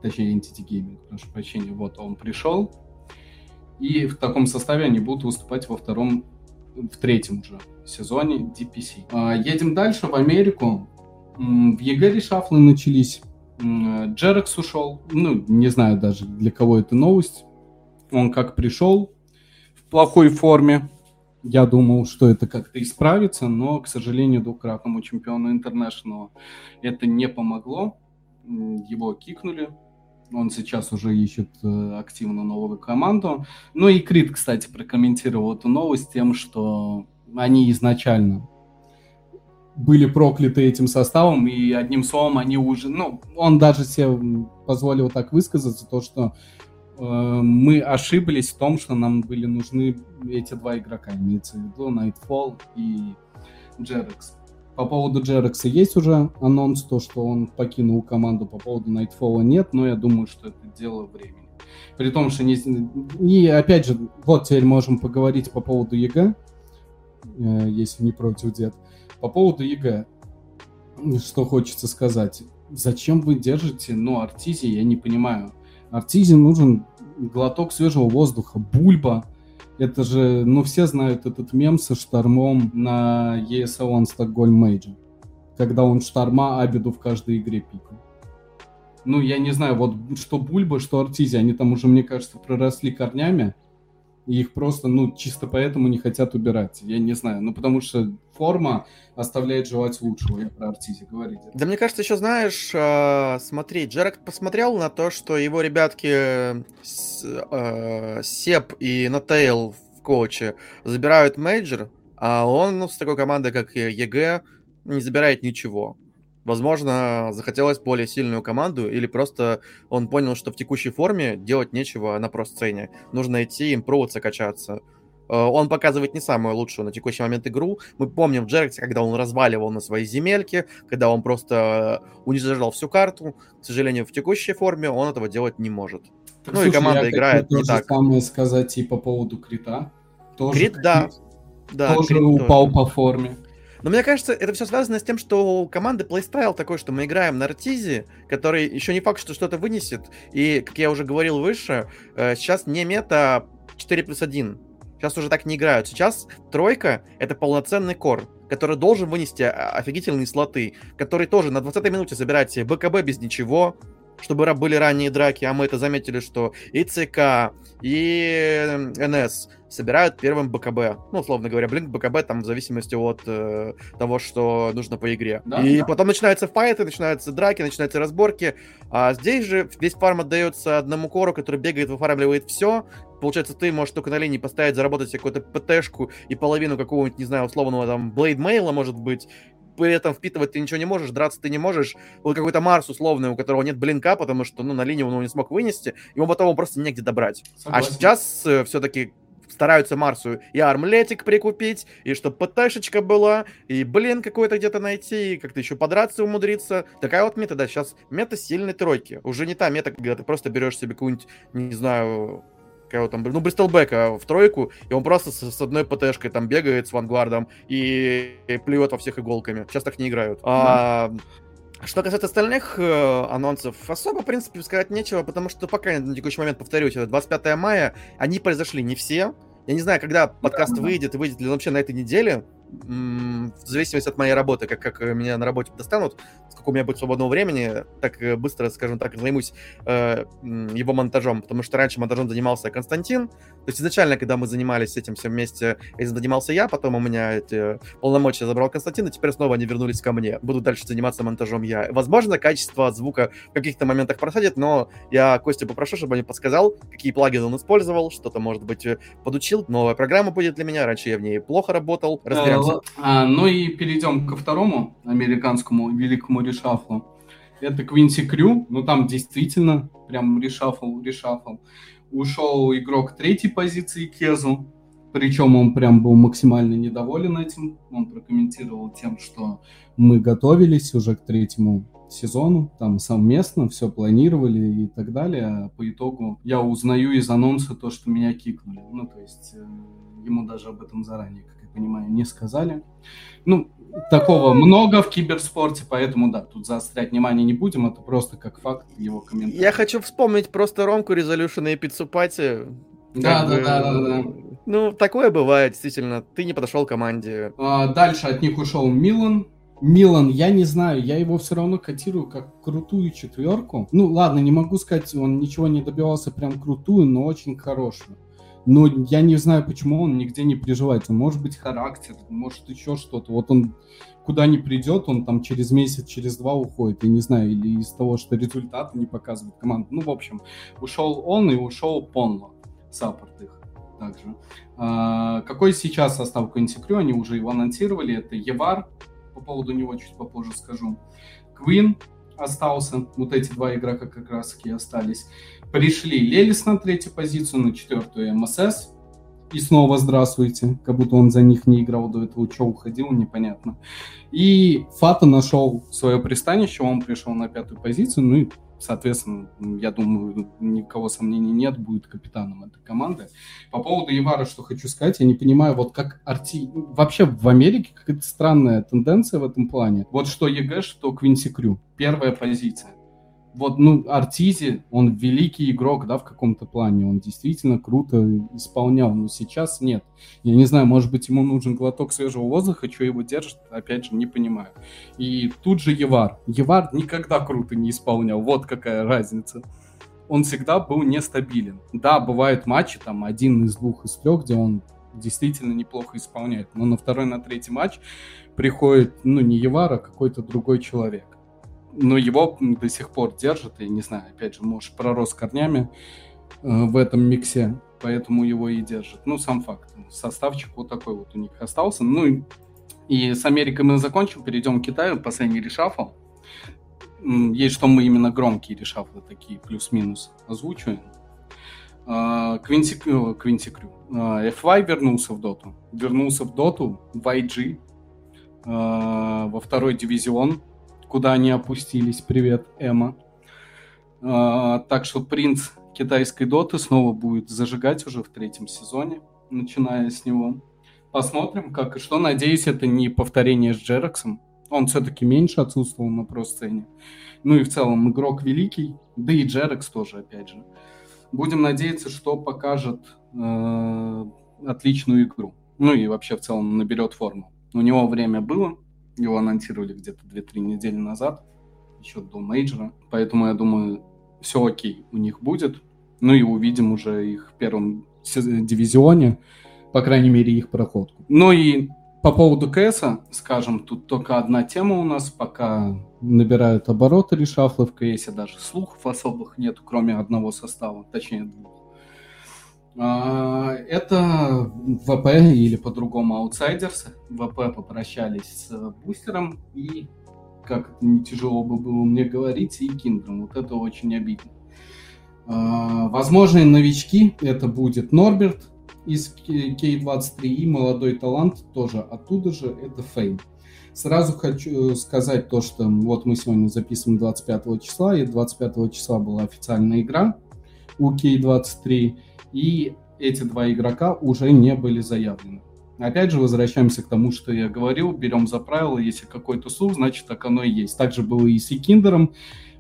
Точнее, Entity Gaming, прошу прощения. Вот он пришел. И в таком составе они будут выступать во втором, в третьем уже сезоне DPC. А, едем дальше в Америку. В EG решафлы начались. JerAx ушел. Ну, не знаю даже, для кого это новость. Он как пришел в плохой форме. Я думал, что это как-то исправится, но, к сожалению, двукратному чемпиону Интернешнл это не помогло. Его кикнули. Он сейчас уже ищет э, активно новую команду. Ну и Крит, кстати, прокомментировал эту новость тем, что они изначально были прокляты этим составом, и одним словом они уже, ну, он даже себе позволил так высказаться, то, что э, мы ошиблись в том, что нам были нужны эти два игрока, имеется в виду Nightfall и JerAx. По поводу JerAx'а есть уже анонс, то, что он покинул команду, по поводу Nightfall нет, но я думаю, что это дело времени. При том, что не... И опять же, вот теперь можем поговорить по поводу EG, э, если не против дед. По поводу EG, что хочется сказать. Зачем вы держите, ну, Артизи, я не понимаю. Артизи нужен глоток свежего воздуха, бульба. Это же, ну, все знают этот мем со штормом на ESL Stockholm Major. Когда он шторма Абиду в каждой игре пикал. Ну, я не знаю, вот что Бульба, что Артизи, они там уже, мне кажется, проросли корнями их просто, ну, чисто поэтому не хотят убирать. Я не знаю, ну, потому что форма оставляет желать лучшего. Я про Arteezy говорите.
Да мне кажется, еще знаешь, э, смотри, JerAx посмотрел на то, что его ребятки э, Ceb и N0tail в коуче забирают мейджор, а он ну, с такой командой, как EG, не забирает ничего. Возможно, захотелось более сильную команду, или просто он понял, что в текущей форме делать нечего на про-сцене. Нужно идти, импроваться, качаться. Э, он показывает не самую лучшую на текущий момент игру. Мы помним в Джерексе, когда он разваливал на свои земельки, когда он просто уничтожал всю карту. К сожалению, в текущей форме он этого делать не может.
Ну слушай, и команда играет не так. самое сказать и по поводу Крита.
Тоже Крит, да.
да. Тоже Крит упал тоже. по форме.
Но мне кажется, это все связано с тем, что у команды плейстайл такой, что мы играем на Артизе, который еще не факт, что что-то вынесет. И, как я уже говорил выше, э, сейчас не мета 4 плюс 1. Сейчас уже так не играют. Сейчас тройка — это полноценный кор, который должен вынести офигительные слоты, который тоже на 20-й минуте забирает себе БКБ без ничего, чтобы были ранние драки, а мы это заметили, что и ЦК, и НС собирают первым БКБ. Ну, условно говоря, блин, БКБ там в зависимости от э, того, что нужно по игре. Да, и да. потом начинаются файты, начинаются драки, начинаются разборки. А здесь же весь фарм отдается одному кору, который бегает, выфармливает все. Получается, ты можешь только на линии поставить, заработать какую-то ПТшку и половину какого-нибудь, не знаю, условного там блейдмейла, может быть, при этом впитывать ты ничего не можешь, драться ты не можешь. Вот какой-то Марс условный, у которого нет блинка, потому что, ну, на линию он его не смог вынести, ему потом его просто негде добрать. А Согласен. А сейчас э, все-таки стараются Марсу и армлетик прикупить, и чтобы ПТшечка была, и блин какой-то где-то найти, и как-то еще подраться умудриться. Такая вот мета, да, сейчас мета сильной тройки. Уже не та мета, когда ты просто берешь себе какую-нибудь, не знаю, кого там, ну, Бристолбека в тройку, и он просто с, с одной ПТшкой там бегает с вангвардом и, и плюет во всех иголками. Сейчас так не играют. А, что касается остальных э, анонсов, особо, в принципе, сказать нечего, потому что пока на текущий момент, повторюсь, это 25 мая, они произошли не все. Я не знаю, когда подкаст да, выйдет, и выйдет ли он вообще на этой неделе, в зависимости от моей работы, как, как меня на работе достанут, сколько у меня будет свободного времени, так э, быстро, скажем так, займусь э, его монтажом, потому что раньше монтажом занимался Константин, то есть изначально, когда мы занимались этим все вместе, этим занимался я, потом у меня эти полномочия забрал Константин, и теперь снова они вернулись ко мне. Буду дальше заниматься монтажом я. Возможно, качество звука в каких-то моментах просадит, но я Костю попрошу, чтобы он подсказал, какие плагины он использовал, что-то, может быть, э, подучил. Новая программа будет для меня, раньше я в ней плохо работал.
А, ну и перейдем ко второму американскому великому решафлу. Это Квинси Крю. Ну там действительно прям решафл, решафл. Ушел игрок третьей позиции Кезу. Причем он прям был максимально недоволен этим. Он прокомментировал тем, что мы готовились уже к третьему сезону, там совместно все планировали и так далее. А по итогу я узнаю из анонса то, что меня кикнули. Ну, то есть э, ему даже об этом заранее, понимаю, не сказали. Ну, такого много в киберспорте, поэтому, да, тут заострять внимание не будем, это просто как факт его комментарий.
Я хочу вспомнить просто Ромку Resolution и Пиццупати.
Да, да, да, да, да.
Ну, такое бывает, действительно. Ты не подошел к команде.
А, дальше от них ушел Милан. Милан, я не знаю, я его все равно котирую как крутую четверку. Ну, ладно, не могу сказать, он ничего не добивался прям крутую, но очень хорошую. Но я не знаю, почему он нигде не приживается. Может быть, характер, может еще что-то. Вот он куда не придет, он там через месяц, через два уходит. Я не знаю, или из того, что результаты не показывает команда. Ну, в общем, ушел он и ушел Понло, саппорт их также. А, какой сейчас состав Квинтикрю? Они уже его анонсировали. Это Евар, по поводу него чуть попозже скажу. Квин остался. Вот эти два игрока как раз таки остались. Пришли Lelis на третью позицию, на четвертую MSS. И снова здравствуйте, как будто он за них не играл до этого, что уходил, непонятно. И Fata нашел свое пристанище, он пришел на пятую позицию, ну и, соответственно, я думаю, никого сомнений нет, будет капитаном этой команды. По поводу Евара, что хочу сказать, я не понимаю, вот как арти... Вообще в Америке какая-то странная тенденция в этом плане. Вот что EG, что Quincy Crew. Первая позиция вот, ну, Артизи, он великий игрок, да, в каком-то плане, он действительно круто исполнял, но сейчас нет. Я не знаю, может быть, ему нужен глоток свежего воздуха, что его держит, опять же, не понимаю. И тут же Евар. Евар никогда круто не исполнял, вот какая разница. Он всегда был нестабилен. Да, бывают матчи, там, один из двух, из трех, где он действительно неплохо исполняет, но на второй, на третий матч приходит, ну, не Евар, а какой-то другой человек но его до сих пор держат, и не знаю, опять же, может, пророс корнями э, в этом миксе, поэтому его и держат. Ну, сам факт. Составчик вот такой вот у них остался. Ну, и, и с Америкой мы закончим, перейдем к Китаю, последний решафл. Есть что мы именно громкие решафлы такие, плюс-минус озвучиваем. Квинси, Квинси Крю. FY вернулся в доту. Вернулся в доту, в IG, во второй дивизион куда они опустились. Привет, Эма. А, так что принц китайской доты снова будет зажигать уже в третьем сезоне, начиная с него. Посмотрим, как и что. Надеюсь, это не повторение с Джераксом. Он все-таки меньше отсутствовал на про-сцене. Ну и в целом игрок великий, да и Джеракс тоже, опять же. Будем надеяться, что покажет э, отличную игру. Ну и вообще в целом наберет форму. У него время было, его анонсировали где-то 2-3 недели назад, еще до мейджора. Поэтому я думаю, все окей у них будет. Ну и увидим уже их в первом дивизионе, по крайней мере, их проходку. Ну и по поводу КС, скажем, тут только одна тема у нас, пока набирают обороты решафлы в КС, даже слухов особых нет, кроме одного состава, точнее двух. А, это ВП или по-другому Outsiders. ВП попрощались с бустером и, как это не тяжело бы было мне говорить, Екиндаром. Вот это очень обидно. А, возможные новички это будет Норберт из K23 и молодой талант тоже оттуда же, это Фейм. Сразу хочу сказать то, что вот мы сегодня записываем 25 числа, и 25 числа была официальная игра у K23, и эти два игрока уже не были заявлены. Опять же, возвращаемся к тому, что я говорил, берем за правило, если какой-то слух, значит, так оно и есть. Также было и с Киндером.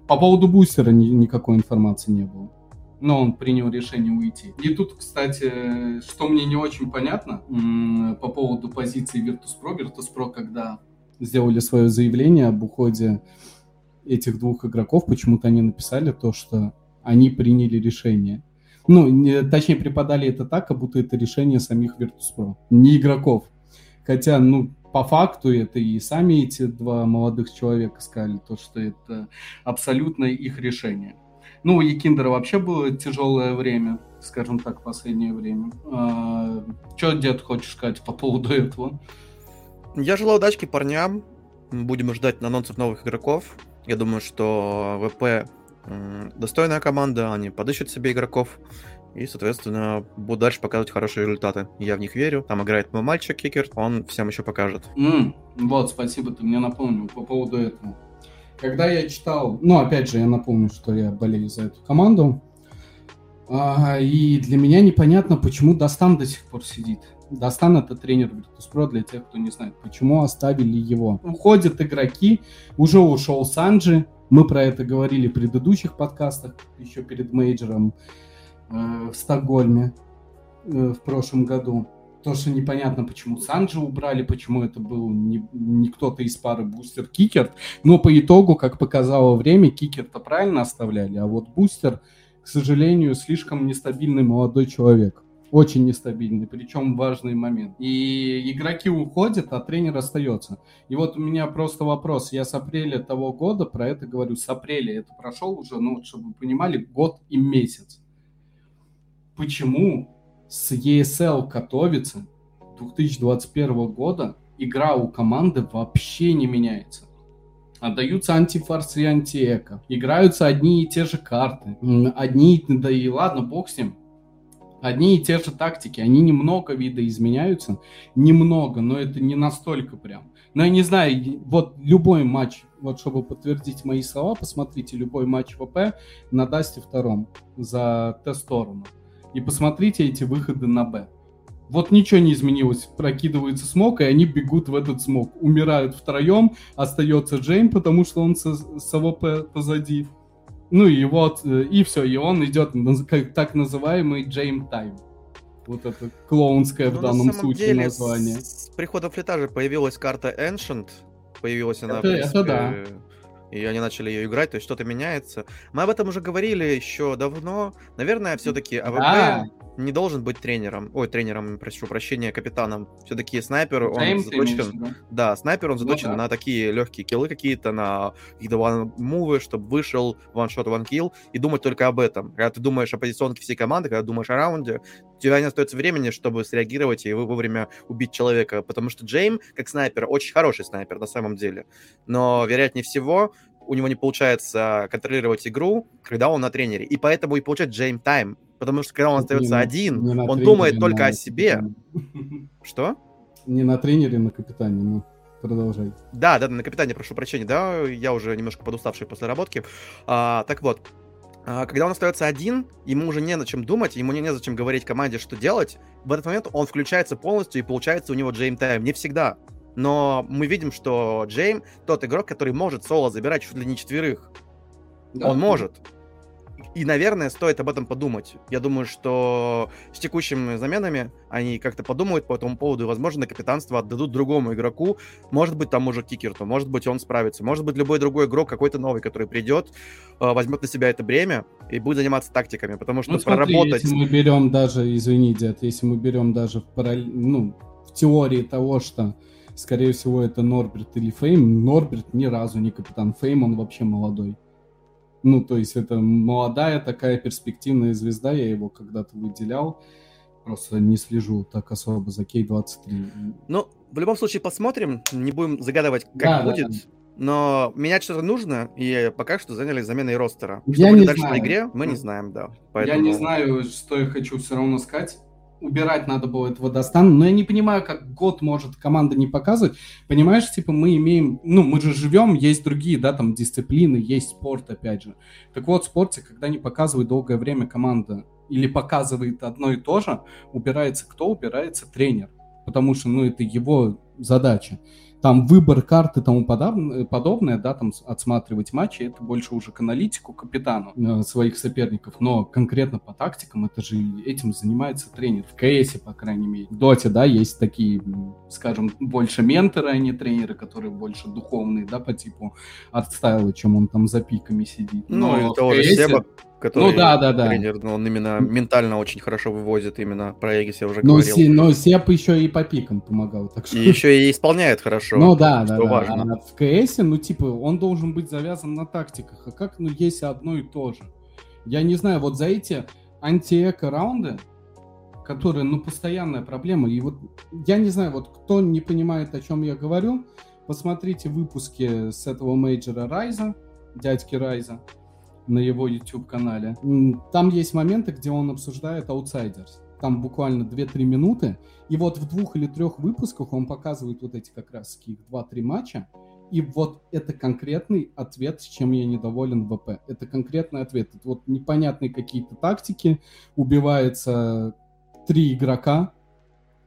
По поводу бустера ни, никакой информации не было. Но он принял решение уйти. И тут, кстати, что мне не очень понятно по поводу позиции Virtus.pro. Virtus.pro, когда сделали свое заявление об уходе этих двух игроков, почему-то они написали то, что они приняли решение. Ну, не, точнее, преподали это так, как будто это решение самих Virtus.pro, не игроков. Хотя, ну, по факту это и сами эти два молодых человека сказали, то, что это абсолютно их решение. Ну, у Якиндера вообще было тяжелое время, скажем так, последнее время. А, что, дед, хочешь сказать по поводу этого?
Я желаю удачки парням. Будем ждать анонсов новых игроков. Я думаю, что ВП достойная команда, они подыщут себе игроков и, соответственно, будут дальше показывать хорошие результаты. Я в них верю. Там играет мой мальчик Кикер, он всем еще покажет.
Mm, вот, спасибо, ты мне напомнил по поводу этого. Когда я читал, ну, опять же, я напомню, что я болею за эту команду, а, и для меня непонятно, почему Достан до сих пор сидит. Достан это тренер Virtus.pro, для тех, кто не знает, почему оставили его. Уходят игроки, уже ушел Санджи, мы про это говорили в предыдущих подкастах, еще перед мейджором э, в Стокгольме э, в прошлом году. То, что непонятно, почему Санджи убрали, почему это был не, не кто-то из пары Бустер Кикер. Но по итогу, как показало время, Кикер-то правильно оставляли, а вот Бустер, к сожалению, слишком нестабильный молодой человек очень нестабильный, причем важный момент. И игроки уходят, а тренер остается. И вот у меня просто вопрос. Я с апреля того года про это говорю. С апреля это прошел уже, ну, чтобы вы понимали, год и месяц. Почему с ESL Катовицы 2021 года игра у команды вообще не меняется? Отдаются антифорс и антиэко. Играются одни и те же карты. Одни, да и ладно, бог с ним одни и те же тактики, они немного видоизменяются, немного, но это не настолько прям. Но я не знаю, вот любой матч, вот чтобы подтвердить мои слова, посмотрите любой матч ВП на Дасте втором за Т-сторону. И посмотрите эти выходы на Б. Вот ничего не изменилось. Прокидывается смог, и они бегут в этот смог. Умирают втроем, остается Джейм, потому что он с, с АВП позади. Ну и вот, э, и все, и он идет как так называемый Jame Time. Вот это клоунское ну, в данном случае деле, название.
С приходом Флита же появилась карта Ancient. Появилась она,
это, в принципе, это да
и они начали ее играть, то есть что-то меняется. Мы об этом уже говорили еще давно. Наверное, все-таки АВП да. Не должен быть тренером. Ой, тренером, прошу прощения, капитаном. Все-таки снайпер, он Джейм заточен... Да, снайпер, он ну заточен ну, да. на такие легкие киллы какие-то, на какие-то мувы, чтобы вышел one shot, one kill, и думать только об этом. Когда ты думаешь о позиционке всей команды, когда думаешь о раунде, у тебя не остается времени, чтобы среагировать и вовремя убить человека, потому что Джейм, как снайпер, очень хороший снайпер на самом деле. Но, вероятнее всего, у него не получается контролировать игру, когда он на тренере. И поэтому и получает Джейм Тайм. Потому что когда он остается не, один, не он думает только о себе. Капитане. Что?
Не на тренере, на капитане, ну. Продолжай.
Да, да, на капитане, прошу прощения, да, я уже немножко подуставший после работки. А, так вот, а, когда он остается один, ему уже не на чем думать, ему не, не зачем говорить команде, что делать, в этот момент он включается полностью, и получается у него Джейм Тайм. Не всегда. Но мы видим, что Джейм тот игрок, который может соло забирать чуть ли не четверых. Да. Он может. И, наверное, стоит об этом подумать. Я думаю, что с текущими заменами они как-то подумают по этому поводу, и, возможно, капитанство отдадут другому игроку. Может быть, тому же Кикерту, может быть, он справится. Может быть, любой другой игрок, какой-то новый, который придет, э, возьмет на себя это бремя и будет заниматься тактиками, потому что ну, смотри, проработать...
если мы берем даже, извини, дед, если мы берем даже в, параллель, ну, в теории того, что скорее всего, это Норберт или Фейм. Норберт ни разу не капитан Фейм, он вообще молодой. Ну, то есть это молодая такая перспективная звезда, я его когда-то выделял. Просто не слежу так особо за Кей-23.
Ну, в любом случае посмотрим, не будем загадывать, как да, будет. Да. Но менять что-то нужно, и пока что заняли заменой ростера.
Что я будет
дальше
знаю.
на игре, мы не знаем, да.
Поэтому... Я не знаю, что я хочу все равно сказать. Убирать надо было этого Дастана, но я не понимаю, как год может команда не показывать. Понимаешь, типа мы имеем, ну, мы же живем, есть другие, да, там, дисциплины, есть спорт, опять же. Так вот, в спорте, когда не показывает долгое время команда или показывает одно и то же, убирается кто? Убирается тренер. Потому что, ну, это его задача там выбор карты и тому подобное, да, там отсматривать матчи, это больше уже к аналитику, капитану э, своих соперников, но конкретно по тактикам это же этим занимается тренер. В КСе, по крайней мере. В Доте, да, есть такие, скажем, больше менторы, а не тренеры, которые больше духовные, да, по типу артстайла, чем он там за пиками сидит.
Ну, но это уже Себа, который ну, да, да, да. тренер, но он именно ментально очень хорошо выводит именно про Эгис, я уже но говорил.
Си, но Ceb еще и по пикам помогал. Так
что... И еще и исполняет хорошо.
Ну да, да, да. А в КС, ну типа, он должен быть завязан на тактиках. А как, ну, есть одно и то же. Я не знаю, вот за эти анти-эко-раунды, которые, ну, постоянная проблема. И вот я не знаю, вот кто не понимает, о чем я говорю, посмотрите выпуски с этого мейджора Райза, дядьки Райза на его YouTube-канале. Там есть моменты, где он обсуждает Outsiders. Там буквально 2-3 минуты. И вот в двух или трех выпусках он показывает вот эти как раз их 2-3 матча. И вот это конкретный ответ, с чем я недоволен ВП. Это конкретный ответ. Это вот непонятные какие-то тактики. Убивается три игрока.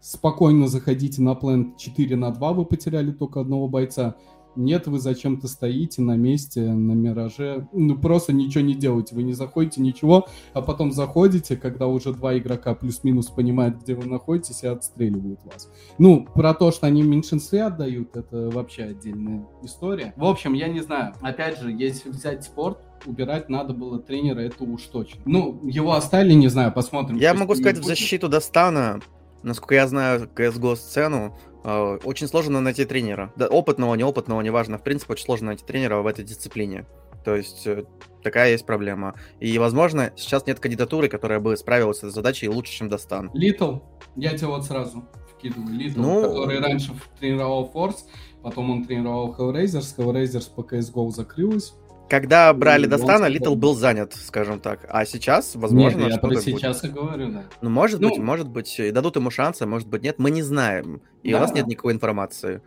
Спокойно заходите на план 4 на 2, вы потеряли только одного бойца. Нет, вы зачем-то стоите на месте, на мираже. Ну, просто ничего не делаете. Вы не заходите, ничего, а потом заходите, когда уже два игрока плюс-минус понимают, где вы находитесь, и отстреливают вас. Ну, про то, что они в меньшинстве отдают, это вообще отдельная история. В общем, я не знаю. Опять же, если взять спорт, убирать надо было тренера, это уж точно. Ну, его оставили, не знаю, посмотрим.
Я могу сказать в защиту Достана, насколько я знаю CSGO сцену, очень сложно найти тренера. Да, опытного, неопытного, неважно. В принципе, очень сложно найти тренера в этой дисциплине. То есть э, такая есть проблема. И, возможно, сейчас нет кандидатуры, которая бы справилась с этой задачей лучше, чем Дастан.
Литл, я тебе вот сразу вкидываю. Литл, ну... который раньше тренировал Форс, потом он тренировал Hellraisers, Hellraisers по CSGO закрылась.
Когда брали Дастана, Литл был занят, скажем так. А сейчас, возможно,
нет, я про сейчас будет. и говорю, да.
Ну, может ну, быть, может быть, и дадут ему шансы, может быть, нет, мы не знаем. И да. у нас нет никакой информации.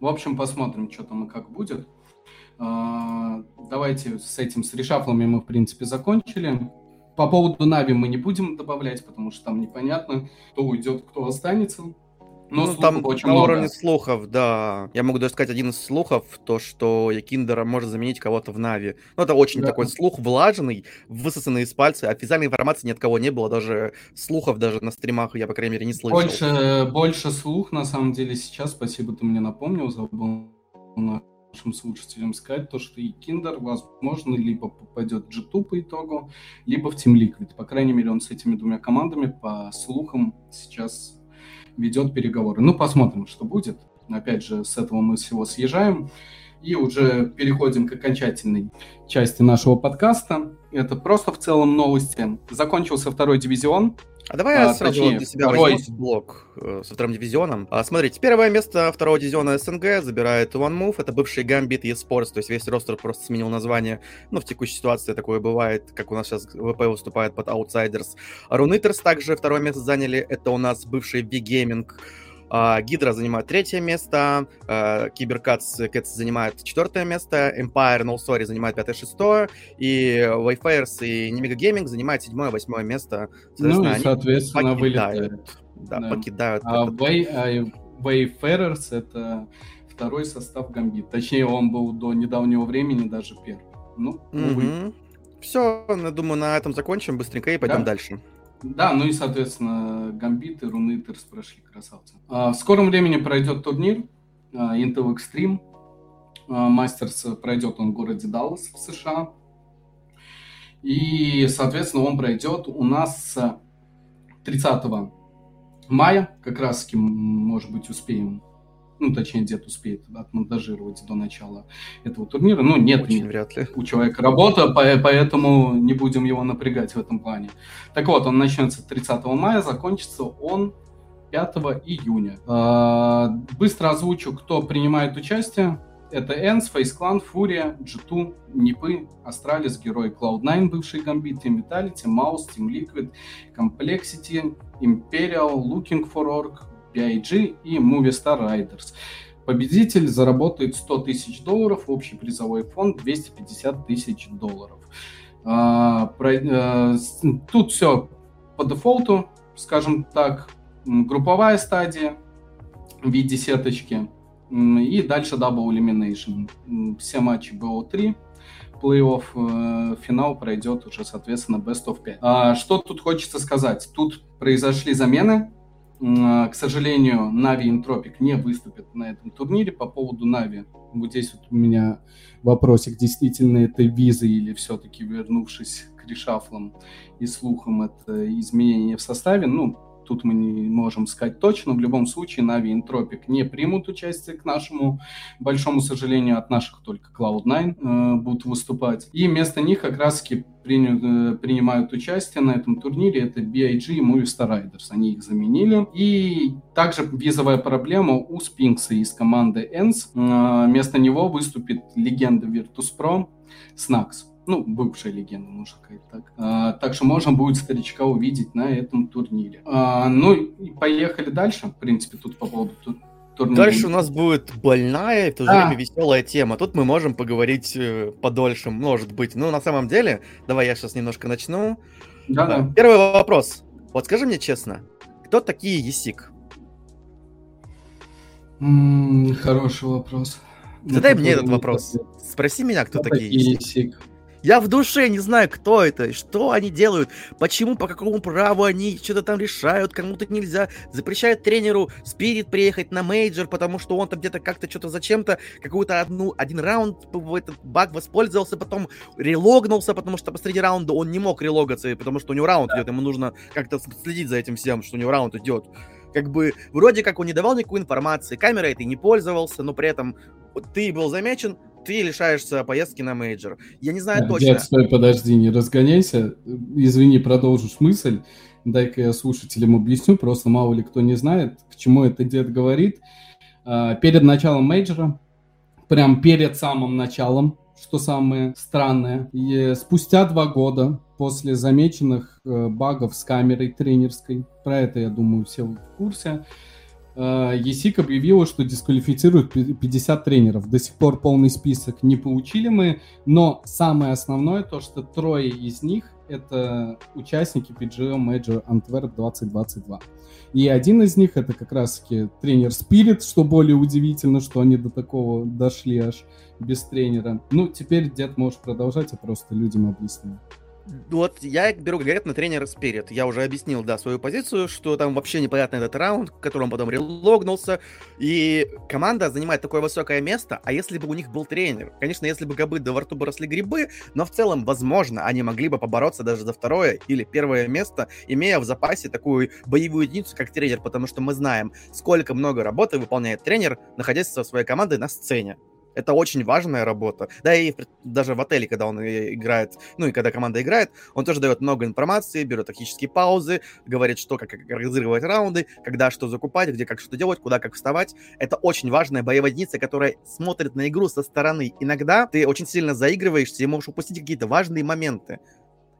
В общем, посмотрим, что там и как будет. А, давайте с этим, с решафлами мы, в принципе, закончили. По поводу Нави мы не будем добавлять, потому что там непонятно, кто уйдет, кто останется.
Но ну, там очень на много. уровне слухов, да. Я могу даже сказать один из слухов, то, что Якиндера может заменить кого-то в Нави. Ну, это очень да. такой слух влажный, высосанный из пальца. Официальной информации ни от кого не было, даже слухов даже на стримах я, по крайней мере, не слышал.
Больше, больше слух, на самом деле, сейчас. Спасибо, ты мне напомнил, забыл нашим слушателям сказать, то, что и Киндер, возможно, либо попадет в G2 по итогу, либо в Team Liquid. По крайней мере, он с этими двумя командами, по слухам, сейчас ведет переговоры. Ну, посмотрим, что будет. Опять же, с этого мы всего съезжаем. И уже переходим к окончательной части нашего подкаста. Это просто в целом новости. Закончился второй дивизион.
А давай а, я сразу точнее, для себя второй... возьму блок э, со вторым дивизионом. А, смотрите, первое место второго дивизиона СНГ забирает One Move. Это бывший Gambit eSports, то есть весь ростер просто сменил название. Ну, в текущей ситуации такое бывает, как у нас сейчас ВП выступает под Outsiders. Рунитерс также второе место заняли. Это у нас бывший V-Gaming. А, Гидра занимает третье место, а, Киберкатс Кэтс занимает четвертое место, Empire No Story занимает пятое, шестое, и Wayfarers и Немега Gaming занимает седьмое, восьмое место.
Ну и, соответственно, вылетают.
Да, да, покидают.
А Way, а Wayfarers — это второй состав Гамбит. Точнее, он был до недавнего времени даже первый. Ну,
угу. Все, я думаю, на этом закончим быстренько и пойдем да? дальше.
Да, ну и, соответственно, Гамбит и Рунитерс прошли красавцы. А, в скором времени пройдет турнир а, Intel Extreme. Мастерс пройдет он в городе Даллас в США. И, соответственно, он пройдет у нас 30 мая. Как раз, может быть, успеем ну, точнее, дед успеет отмонтажировать до начала этого турнира. Ну, нет,
Очень нет, вряд ли.
у человека работа, поэтому не будем его напрягать в этом плане. Так вот, он начнется 30 мая, закончится он 5 июня. А, быстро озвучу, кто принимает участие. Это ENCE, FaZe Clan, FURIA, G2, Нипы, Astralis, Герой, Cloud9, бывший Гамбит, Team Vitality, MOUZ, Team Liquid, Complexity, Imperial, Looking for Org, BIG и Movistar Riders. Победитель заработает 100 тысяч долларов, общий призовой фонд 250 тысяч долларов. А, про, а, тут все по дефолту, скажем так, групповая стадия в виде сеточки. И дальше Double Elimination. Все матчи BO3, плей-офф, э, финал пройдет уже, соответственно, Best of 5. А, что тут хочется сказать? Тут произошли замены. К сожалению, Нави и Интропик не выступят на этом турнире. По поводу Нави, вот здесь вот у меня вопросик, действительно это виза или все-таки вернувшись к решафлам и слухам, это изменение в составе. Ну, тут мы не можем сказать точно. В любом случае, Нави и Entropic не примут участие к нашему большому сожалению. От наших только Cloud9 э, будут выступать. И вместо них как раз-таки э, принимают участие на этом турнире. Это BIG и Movistar Riders. Они их заменили. И также визовая проблема у Спинкса из команды ENS. Э, вместо него выступит легенда Virtus.pro Снакс ну, бывшая легенда, можно сказать так. А, так что можно будет старичка увидеть на этом турнире. А, ну, и поехали дальше, в принципе, тут по поводу тур турнира.
Дальше у нас будет больная и в то же а. время веселая тема. Тут мы можем поговорить э, подольше, может быть. Ну, на самом деле, давай я сейчас немножко начну. Да-да. Первый вопрос. Вот скажи мне честно, кто такие Есик?
Хороший вопрос.
Задай мне этот вопрос. Спроси меня, кто, кто такие ESIC. Я в душе не знаю, кто это, что они делают, почему, по какому праву они что-то там решают, кому-то нельзя, запрещают тренеру Spirit приехать на мейджор, потому что он там где-то как-то что-то зачем-то, какую-то одну, один раунд в этот баг воспользовался, потом релогнулся, потому что посреди раунда он не мог релогаться, потому что у него раунд идет, ему нужно как-то следить за этим всем, что у него раунд идет как бы вроде как он не давал никакой информации, камерой этой не пользовался, но при этом ты был замечен, ты лишаешься поездки на мейджор. Я не знаю точно.
Дед, стой, подожди, не разгоняйся. Извини, продолжишь мысль. Дай-ка я слушателям объясню, просто мало ли кто не знает, к чему это дед говорит. А, перед началом мейджора, прям перед самым началом, что самое странное, и спустя два года после замеченных э, багов с камерой тренерской, про это, я думаю, все в курсе, ЕСИК объявила, что дисквалифицирует 50 тренеров. До сих пор полный список не получили мы, но самое основное то, что трое из них это участники PGL Major Antwerp 2022. И один из них это как раз-таки тренер Spirit, что более удивительно, что они до такого дошли аж без тренера. Ну, теперь дед можешь продолжать, я просто людям объясню.
Вот я беру конкретно тренера Спирит. Я уже объяснил, да, свою позицию, что там вообще непонятно этот раунд, в котором потом релогнулся. И команда занимает такое высокое место, а если бы у них был тренер? Конечно, если бы гобы до во рту бы росли грибы, но в целом, возможно, они могли бы побороться даже за второе или первое место, имея в запасе такую боевую единицу, как тренер, потому что мы знаем, сколько много работы выполняет тренер, находясь со своей командой на сцене. Это очень важная работа. Да и даже в отеле, когда он играет, ну и когда команда играет, он тоже дает много информации, берет тактические паузы, говорит, что как, как разыгрывать раунды, когда что закупать, где как что делать, куда как вставать. Это очень важная боевая единица, которая смотрит на игру со стороны. Иногда ты очень сильно заигрываешься и можешь упустить какие-то важные моменты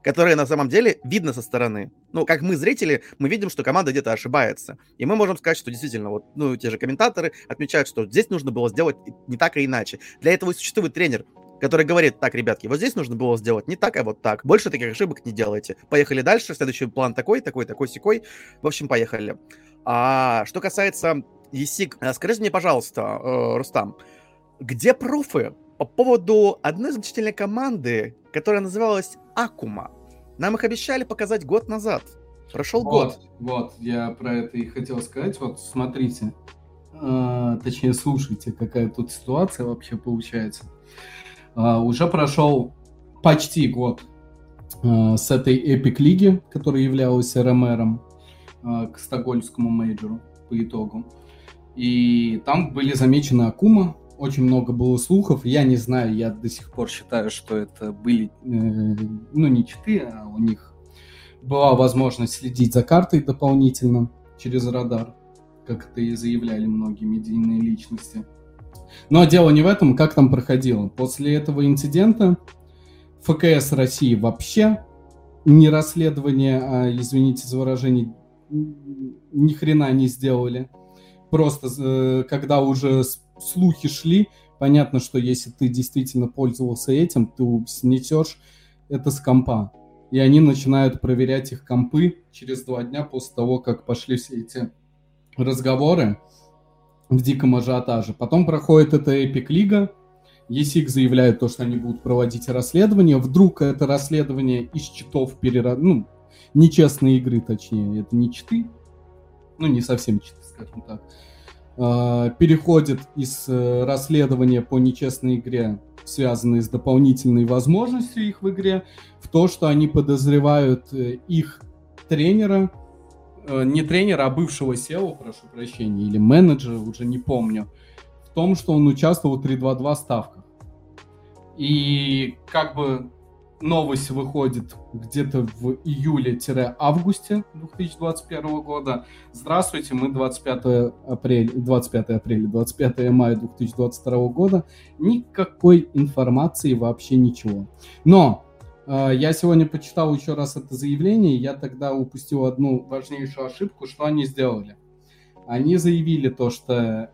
которые на самом деле видно со стороны. Ну, как мы, зрители, мы видим, что команда где-то ошибается. И мы можем сказать, что действительно, вот, ну, те же комментаторы отмечают, что здесь нужно было сделать не так, а иначе. Для этого и существует тренер, который говорит, так, ребятки, вот здесь нужно было сделать не так, а вот так. Больше таких ошибок не делайте. Поехали дальше, следующий план такой, такой, такой, секой. В общем, поехали. А что касается ЕСИК, скажите мне, пожалуйста, э, Рустам, где пруфы по поводу одной значительной команды, которая называлась Акума. Нам их обещали показать год назад. Прошел
вот,
год.
Вот, я про это и хотел сказать. Вот смотрите, э, точнее слушайте, какая тут ситуация вообще получается. Э, уже прошел почти год э, с этой Epic лиги, которая являлась РМРом э, к стокгольмскому мейджору по итогу. И там были замечены Акума, очень много было слухов. Я не знаю, я до сих пор считаю, что это были, э, ну, не читы, а у них была возможность следить за картой дополнительно через радар, как это и заявляли многие медийные личности. Но дело не в этом, как там проходило. После этого инцидента ФКС России вообще не расследование, а, извините за выражение, ни хрена не сделали. Просто э, когда уже слухи шли, понятно, что если ты действительно пользовался этим, ты снесешь это с компа. И они начинают проверять их компы через два дня после того, как пошли все эти разговоры в диком ажиотаже. Потом проходит эта Epic Лига, ESIC заявляет то, что они будут проводить расследование. Вдруг это расследование из читов перера... ну, нечестные игры, точнее, это не читы, ну, не совсем читы, скажем так, переходит из э, расследования по нечестной игре, связанной с дополнительной возможностью их в игре, в то, что они подозревают э, их тренера, э, не тренера, а бывшего SEO, прошу прощения, или менеджера, уже не помню, в том, что он участвовал в 3-2-2 ставках. И как бы новость выходит где-то в июле-августе 2021 года. Здравствуйте, мы 25 апреля, 25 апреля, 25 мая 2022 года. Никакой информации, вообще ничего. Но э, я сегодня почитал еще раз это заявление, я тогда упустил одну важнейшую ошибку, что они сделали. Они заявили то, что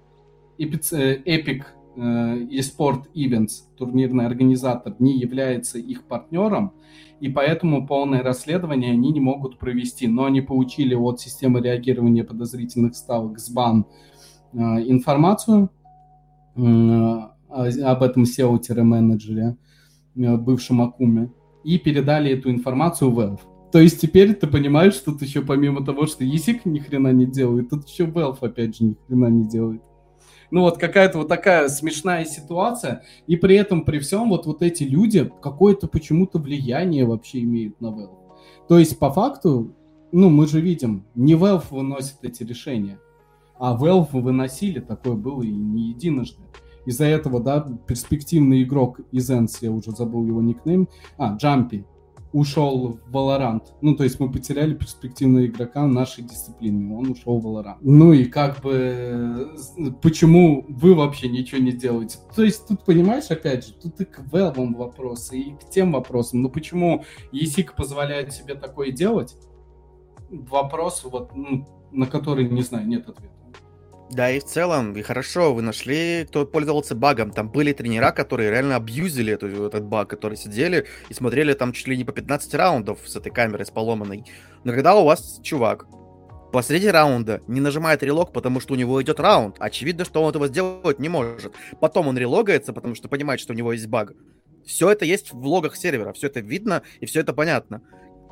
Epic Э, eSport Events, турнирный организатор, не является их партнером, и поэтому полное расследование они не могут провести. Но они получили от системы реагирования подозрительных ставок СБАН э, информацию э, об этом SEO-менеджере, бывшем Акуме, и передали эту информацию Valve. То есть теперь ты понимаешь, что тут еще помимо того, что ESIC ни хрена не делает, тут еще Valve опять же ни хрена не делает. Ну вот какая-то вот такая смешная ситуация, и при этом, при всем, вот, вот эти люди какое-то почему-то влияние вообще имеют на Valve. То есть по факту, ну мы же видим, не Valve выносит эти решения, а Valve выносили, такое было и не единожды. Из-за этого, да, перспективный игрок из Энс, я уже забыл его никнейм, а, Джампи, ушел в Valorant. Ну, то есть мы потеряли перспективного игрока нашей дисциплины, он ушел в Valorant. Ну и как бы, почему вы вообще ничего не делаете? То есть тут, понимаешь, опять же, тут и к Valve вопросы, и к тем вопросам. Ну почему ESIC позволяет себе такое делать? Вопрос, вот, ну, на который, не знаю, нет ответа.
Да, и в целом, и хорошо, вы нашли, кто пользовался багом. Там были тренера, которые реально абьюзили эту, этот баг, которые сидели и смотрели там чуть ли не по 15 раундов с этой камерой, с поломанной. Но когда у вас чувак посреди раунда не нажимает релог, потому что у него идет раунд, очевидно, что он этого сделать не может. Потом он релогается, потому что понимает, что у него есть баг. Все это есть в логах сервера, все это видно и все это понятно.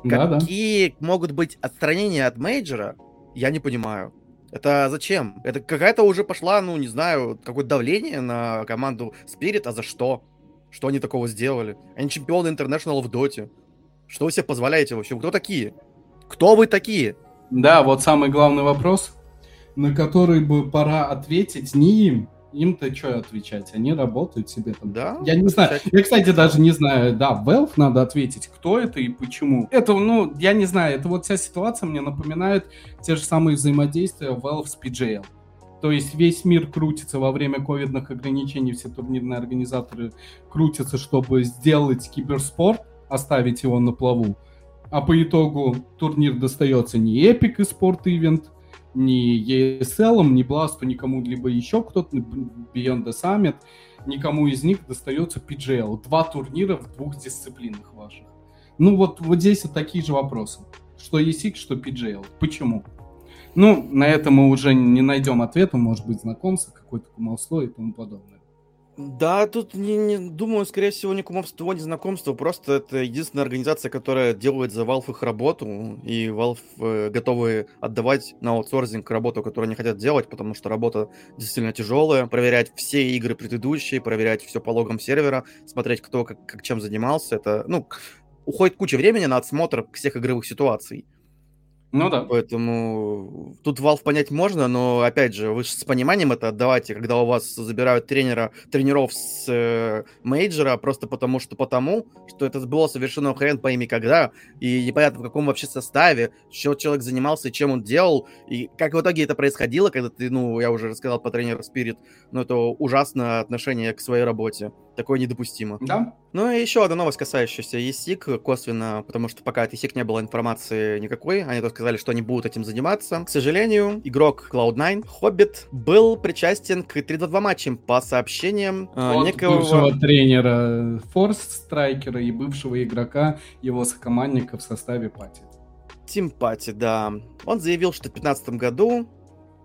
Да, Какие да. могут быть отстранения от мейджора, я не понимаю. Это зачем? Это какая-то уже пошла, ну, не знаю, какое-то давление на команду Spirit, а за что? Что они такого сделали? Они чемпионы International в Доте. Что вы себе позволяете вообще? Кто такие? Кто вы такие?
Да, вот самый главный вопрос, на который бы пора ответить не им, им-то что отвечать? Они работают себе там.
Да?
Я не знаю. Кстати. Я, кстати, даже не знаю. Да, Valve надо ответить, кто это и почему. Это, ну, я не знаю. Это вот вся ситуация мне напоминает те же самые взаимодействия Valve с PGL. То есть весь мир крутится во время ковидных ограничений, все турнирные организаторы крутятся, чтобы сделать киберспорт, оставить его на плаву. А по итогу турнир достается не Epic и спорт ивент, ни ESL, ни Blast, никому либо еще кто-то, Beyond the Summit, никому из них достается PGL. Два турнира в двух дисциплинах ваших. Ну вот, вот здесь вот такие же вопросы. Что ESIC, что PGL. Почему? Ну, на это мы уже не найдем ответа, может быть, знакомство, какой-то кумовство и тому подобное.
Да, тут не, не думаю, скорее всего, не кумовство, не знакомство. Просто это единственная организация, которая делает за Valve их работу, и Valve э, готовы отдавать на аутсорсинг работу, которую они хотят делать, потому что работа действительно тяжелая. Проверять все игры предыдущие, проверять все по логам сервера, смотреть, кто как, как чем занимался. Это, ну, уходит куча времени на отсмотр всех игровых ситуаций.
Ну да.
Поэтому тут Valve понять можно, но опять же, вы с пониманием это отдавайте, когда у вас забирают тренера, тренеров с э, мейджора, просто потому что потому, что это было совершено хрен пойми когда, и непонятно в каком вообще составе, что человек занимался, чем он делал, и как в итоге это происходило, когда ты, ну, я уже рассказал по тренеру Spirit, но это ужасное отношение к своей работе. Такое недопустимо.
Да.
Ну и еще одна новость, касающаяся ESIC, косвенно, потому что пока от ESIC не было информации никакой, они только сказали, что они будут этим заниматься. К сожалению, игрок Cloud9, Хоббит, был причастен к 3-2 матчам по сообщениям
э, От некого... бывшего тренера Форс Страйкера и бывшего игрока его сокомандника в составе Пати.
Тим Пати, да. Он заявил, что в 2015 году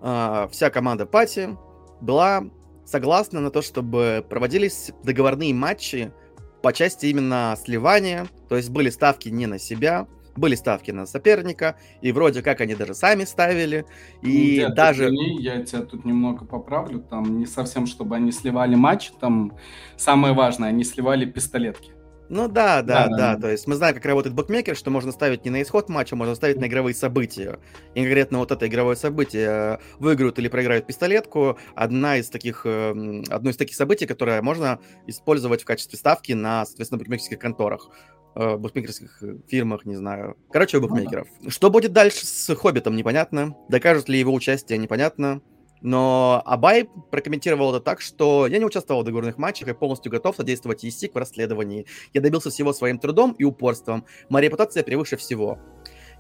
э, вся команда Пати была согласна на то, чтобы проводились договорные матчи по части именно сливания, то есть были ставки не на себя, были ставки на соперника, и вроде как они даже сами ставили, и
я
даже...
Извини, я тебя тут немного поправлю, там не совсем, чтобы они сливали матч, там самое важное, они сливали пистолетки.
Ну да, да, да, да, То есть мы знаем, как работает букмекер, что можно ставить не на исход матча, можно ставить на игровые события. И конкретно вот это игровое событие э, выиграют или проиграют пистолетку. Одна из таких, э, одно из таких событий, которое можно использовать в качестве ставки на, соответственно, букмекерских конторах э, букмекерских фирмах, не знаю. Короче, букмекеров. Ну, да. Что будет дальше с Хоббитом, непонятно. Докажут ли его участие, непонятно. Но Абай прокомментировал это так, что я не участвовал в договорных матчах и полностью готов содействовать ЕСИК в расследовании. Я добился всего своим трудом и упорством. Моя репутация превыше всего.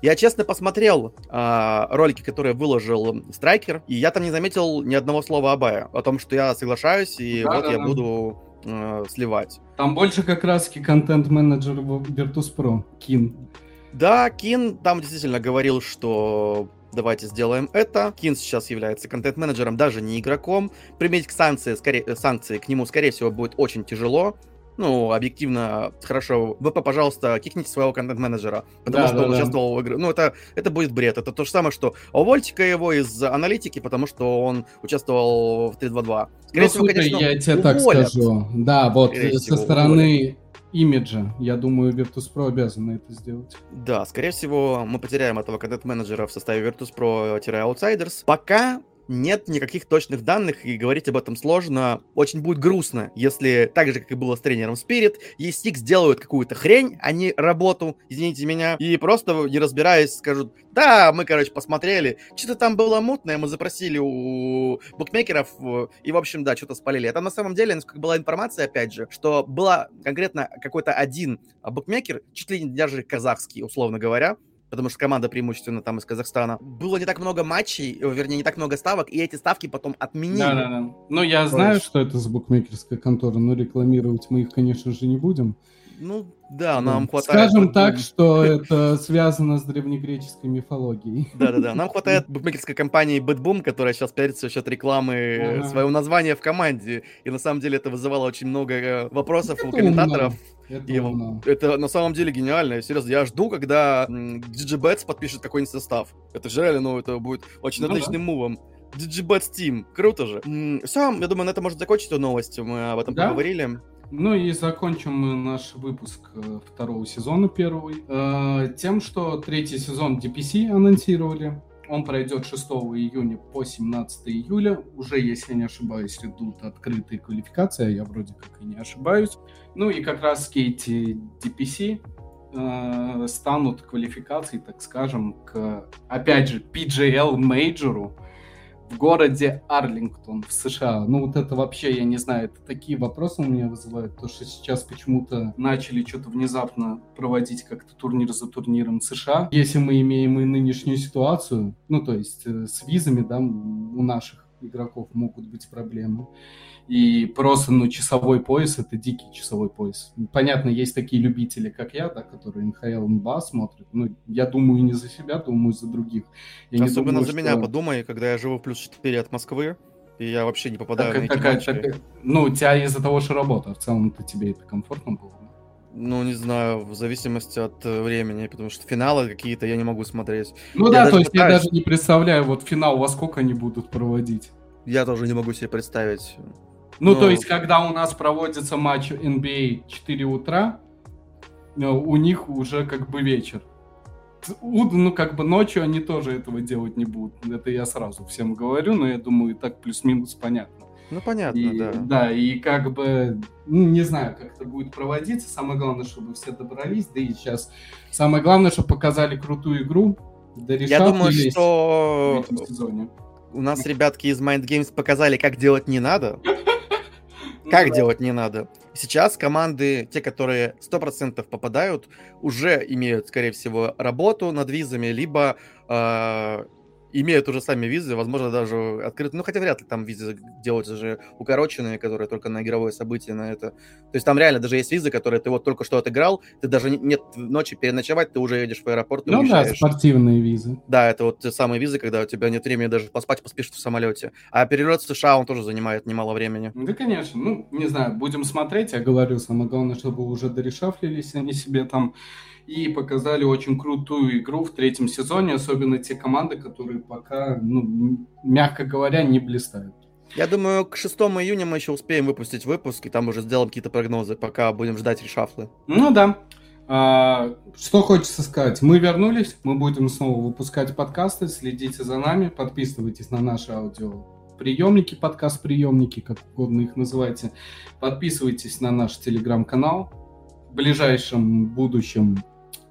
Я честно посмотрел э, ролики, которые выложил Страйкер, и я там не заметил ни одного слова Абая о том, что я соглашаюсь, и да, вот да, я да. буду э, сливать.
Там больше как раз-таки контент-менеджер Virtus.pro, Кин.
Да, Кин там действительно говорил, что давайте сделаем это. Кин сейчас является контент-менеджером, даже не игроком. Применить к санкции, скорее, санкции к нему, скорее всего, будет очень тяжело. Ну, объективно, хорошо. Вы, пожалуйста, кикните своего контент-менеджера, потому да, что да, он да. участвовал в игре. Ну, это, это будет бред. Это то же самое, что увольте-ка его из аналитики, потому что он участвовал в 3.2.2.
Скорее ну, всего, слушай, конечно, я тебе уволят. так скажу. Да, вот скорее со стороны уволят имиджа. Я думаю, Virtus.pro обязаны это сделать.
Да, скорее всего, мы потеряем этого контент-менеджера в составе Virtus.pro-Outsiders. Пока нет никаких точных данных, и говорить об этом сложно. Очень будет грустно, если так же, как и было с тренером Spirit, ESX сделают какую-то хрень, а не работу, извините меня, и просто, не разбираясь, скажут, да, мы, короче, посмотрели, что-то там было мутное, мы запросили у букмекеров, и, в общем, да, что-то спалили. Это на самом деле, насколько была информация, опять же, что была конкретно какой-то один букмекер, чуть ли не даже казахский, условно говоря, потому что команда преимущественно там из Казахстана. Было не так много матчей, э, вернее, не так много ставок, и эти ставки потом отменили. Да-да-да.
Ну, я знаю, что это за букмекерская контора, но рекламировать мы их, конечно же, не будем.
Ну, да, нам хватает...
Скажем так, что это связано с древнегреческой мифологией.
Да-да-да, нам хватает букмекерской компании BitBoom, которая сейчас пиарится счет рекламы ага. своего названия в команде. И на самом деле это вызывало очень много э, вопросов это у комментаторов. Это, и, это на самом деле гениально. Серьезно, я жду, когда DigiBets подпишет какой-нибудь состав. Это же реально, ну, это будет очень ну, отличным да. мувом. DigiBets Team. Круто же. Все, я думаю, на этом можно закончить эту новость. Мы об этом да? поговорили.
Ну и закончим мы наш выпуск э, второго сезона первый э, тем, что третий сезон DPC анонсировали. Он пройдет 6 июня по 17 июля. Уже, если не ошибаюсь, идут открытые квалификации, а я вроде как и не ошибаюсь. Ну и как раз эти DPC э, станут квалификацией, так скажем, к, опять же, PGL мейджору в городе Арлингтон в США. Ну вот это вообще, я не знаю, это такие вопросы у меня вызывают, то что сейчас почему-то начали что-то внезапно проводить как-то турнир за турниром США. Если мы имеем и нынешнюю ситуацию, ну то есть э, с визами, да, у наших игроков могут быть проблемы. И просто, ну, часовой пояс — это дикий часовой пояс. Понятно, есть такие любители, как я, да, которые НХЛ НБА смотрят. Ну, я думаю не за себя, думаю за других.
Я Особенно думаю, за что... меня, подумай, когда я живу в плюс 4 от Москвы, и я вообще не попадаю так, эти такая,
так, Ну, у тебя из-за того, что работа, в целом-то тебе это комфортно было?
Ну, не знаю, в зависимости от э, времени, потому что финалы какие-то я не могу смотреть.
Ну я да, то есть пытаюсь... я даже не представляю, вот финал во сколько они будут проводить.
Я тоже не могу себе представить.
Ну, Но... то есть, когда у нас проводится матч NBA 4 утра, э, у них уже как бы вечер. ну, как бы ночью они тоже этого делать не будут. Это я сразу всем говорю, но я думаю, и так плюс-минус понятно.
Ну, понятно,
и,
да.
Да, и как бы, ну, не знаю, как это будет проводиться. Самое главное, чтобы все добрались. Да и сейчас самое главное, чтобы показали крутую игру.
Я думаю, что у нас ребятки из Mind Games показали, как делать не надо. Ну как делать не надо. Сейчас команды, те, которые 100% попадают, уже имеют, скорее всего, работу над визами, либо э, имеют уже сами визы, возможно, даже открыты. Ну, хотя вряд ли там визы делаются же укороченные, которые только на игровое событие, на это. То есть там реально даже есть визы, которые ты вот только что отыграл, ты даже нет ночи переночевать, ты уже едешь в аэропорт.
Ну да, спортивные визы.
Да, это вот те самые визы, когда у тебя нет времени даже поспать, поспишь в самолете. А перелет в США, он тоже занимает немало времени.
Да, конечно. Ну, не знаю, будем смотреть. Я говорю, самое главное, чтобы уже дорешафлились они себе там и показали очень крутую игру в третьем сезоне, особенно те команды, которые пока, ну, мягко говоря, не блистают.
Я думаю, к 6 июня мы еще успеем выпустить выпуск, и там уже сделаем какие-то прогнозы, пока будем ждать решафлы.
Ну да. А, что хочется сказать? Мы вернулись, мы будем снова выпускать подкасты, следите за нами, подписывайтесь на наши аудио приемники, подкаст-приемники, как угодно их называйте. Подписывайтесь на наш телеграм-канал. В ближайшем будущем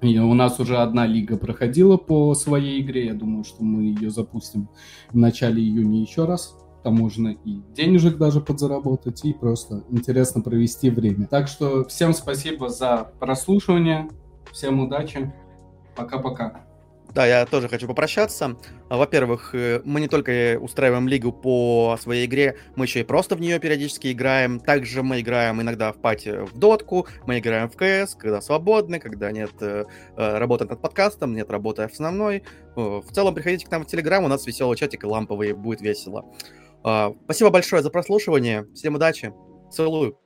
и у нас уже одна лига проходила по своей игре. Я думаю, что мы ее запустим в начале июня еще раз. Там можно и денежек даже подзаработать, и просто интересно провести время. Так что всем спасибо за прослушивание. Всем удачи. Пока-пока.
Да, я тоже хочу попрощаться. А, во-первых, э, мы не только устраиваем лигу по своей игре, мы еще и просто в нее периодически играем. Также мы играем иногда в пати в дотку, мы играем в КС, когда свободны, когда нет э, э, работы над подкастом, нет работы основной. В целом, приходите к нам в Телеграм, у нас веселый чатик и ламповый, будет весело. А, спасибо большое за прослушивание, всем удачи, целую.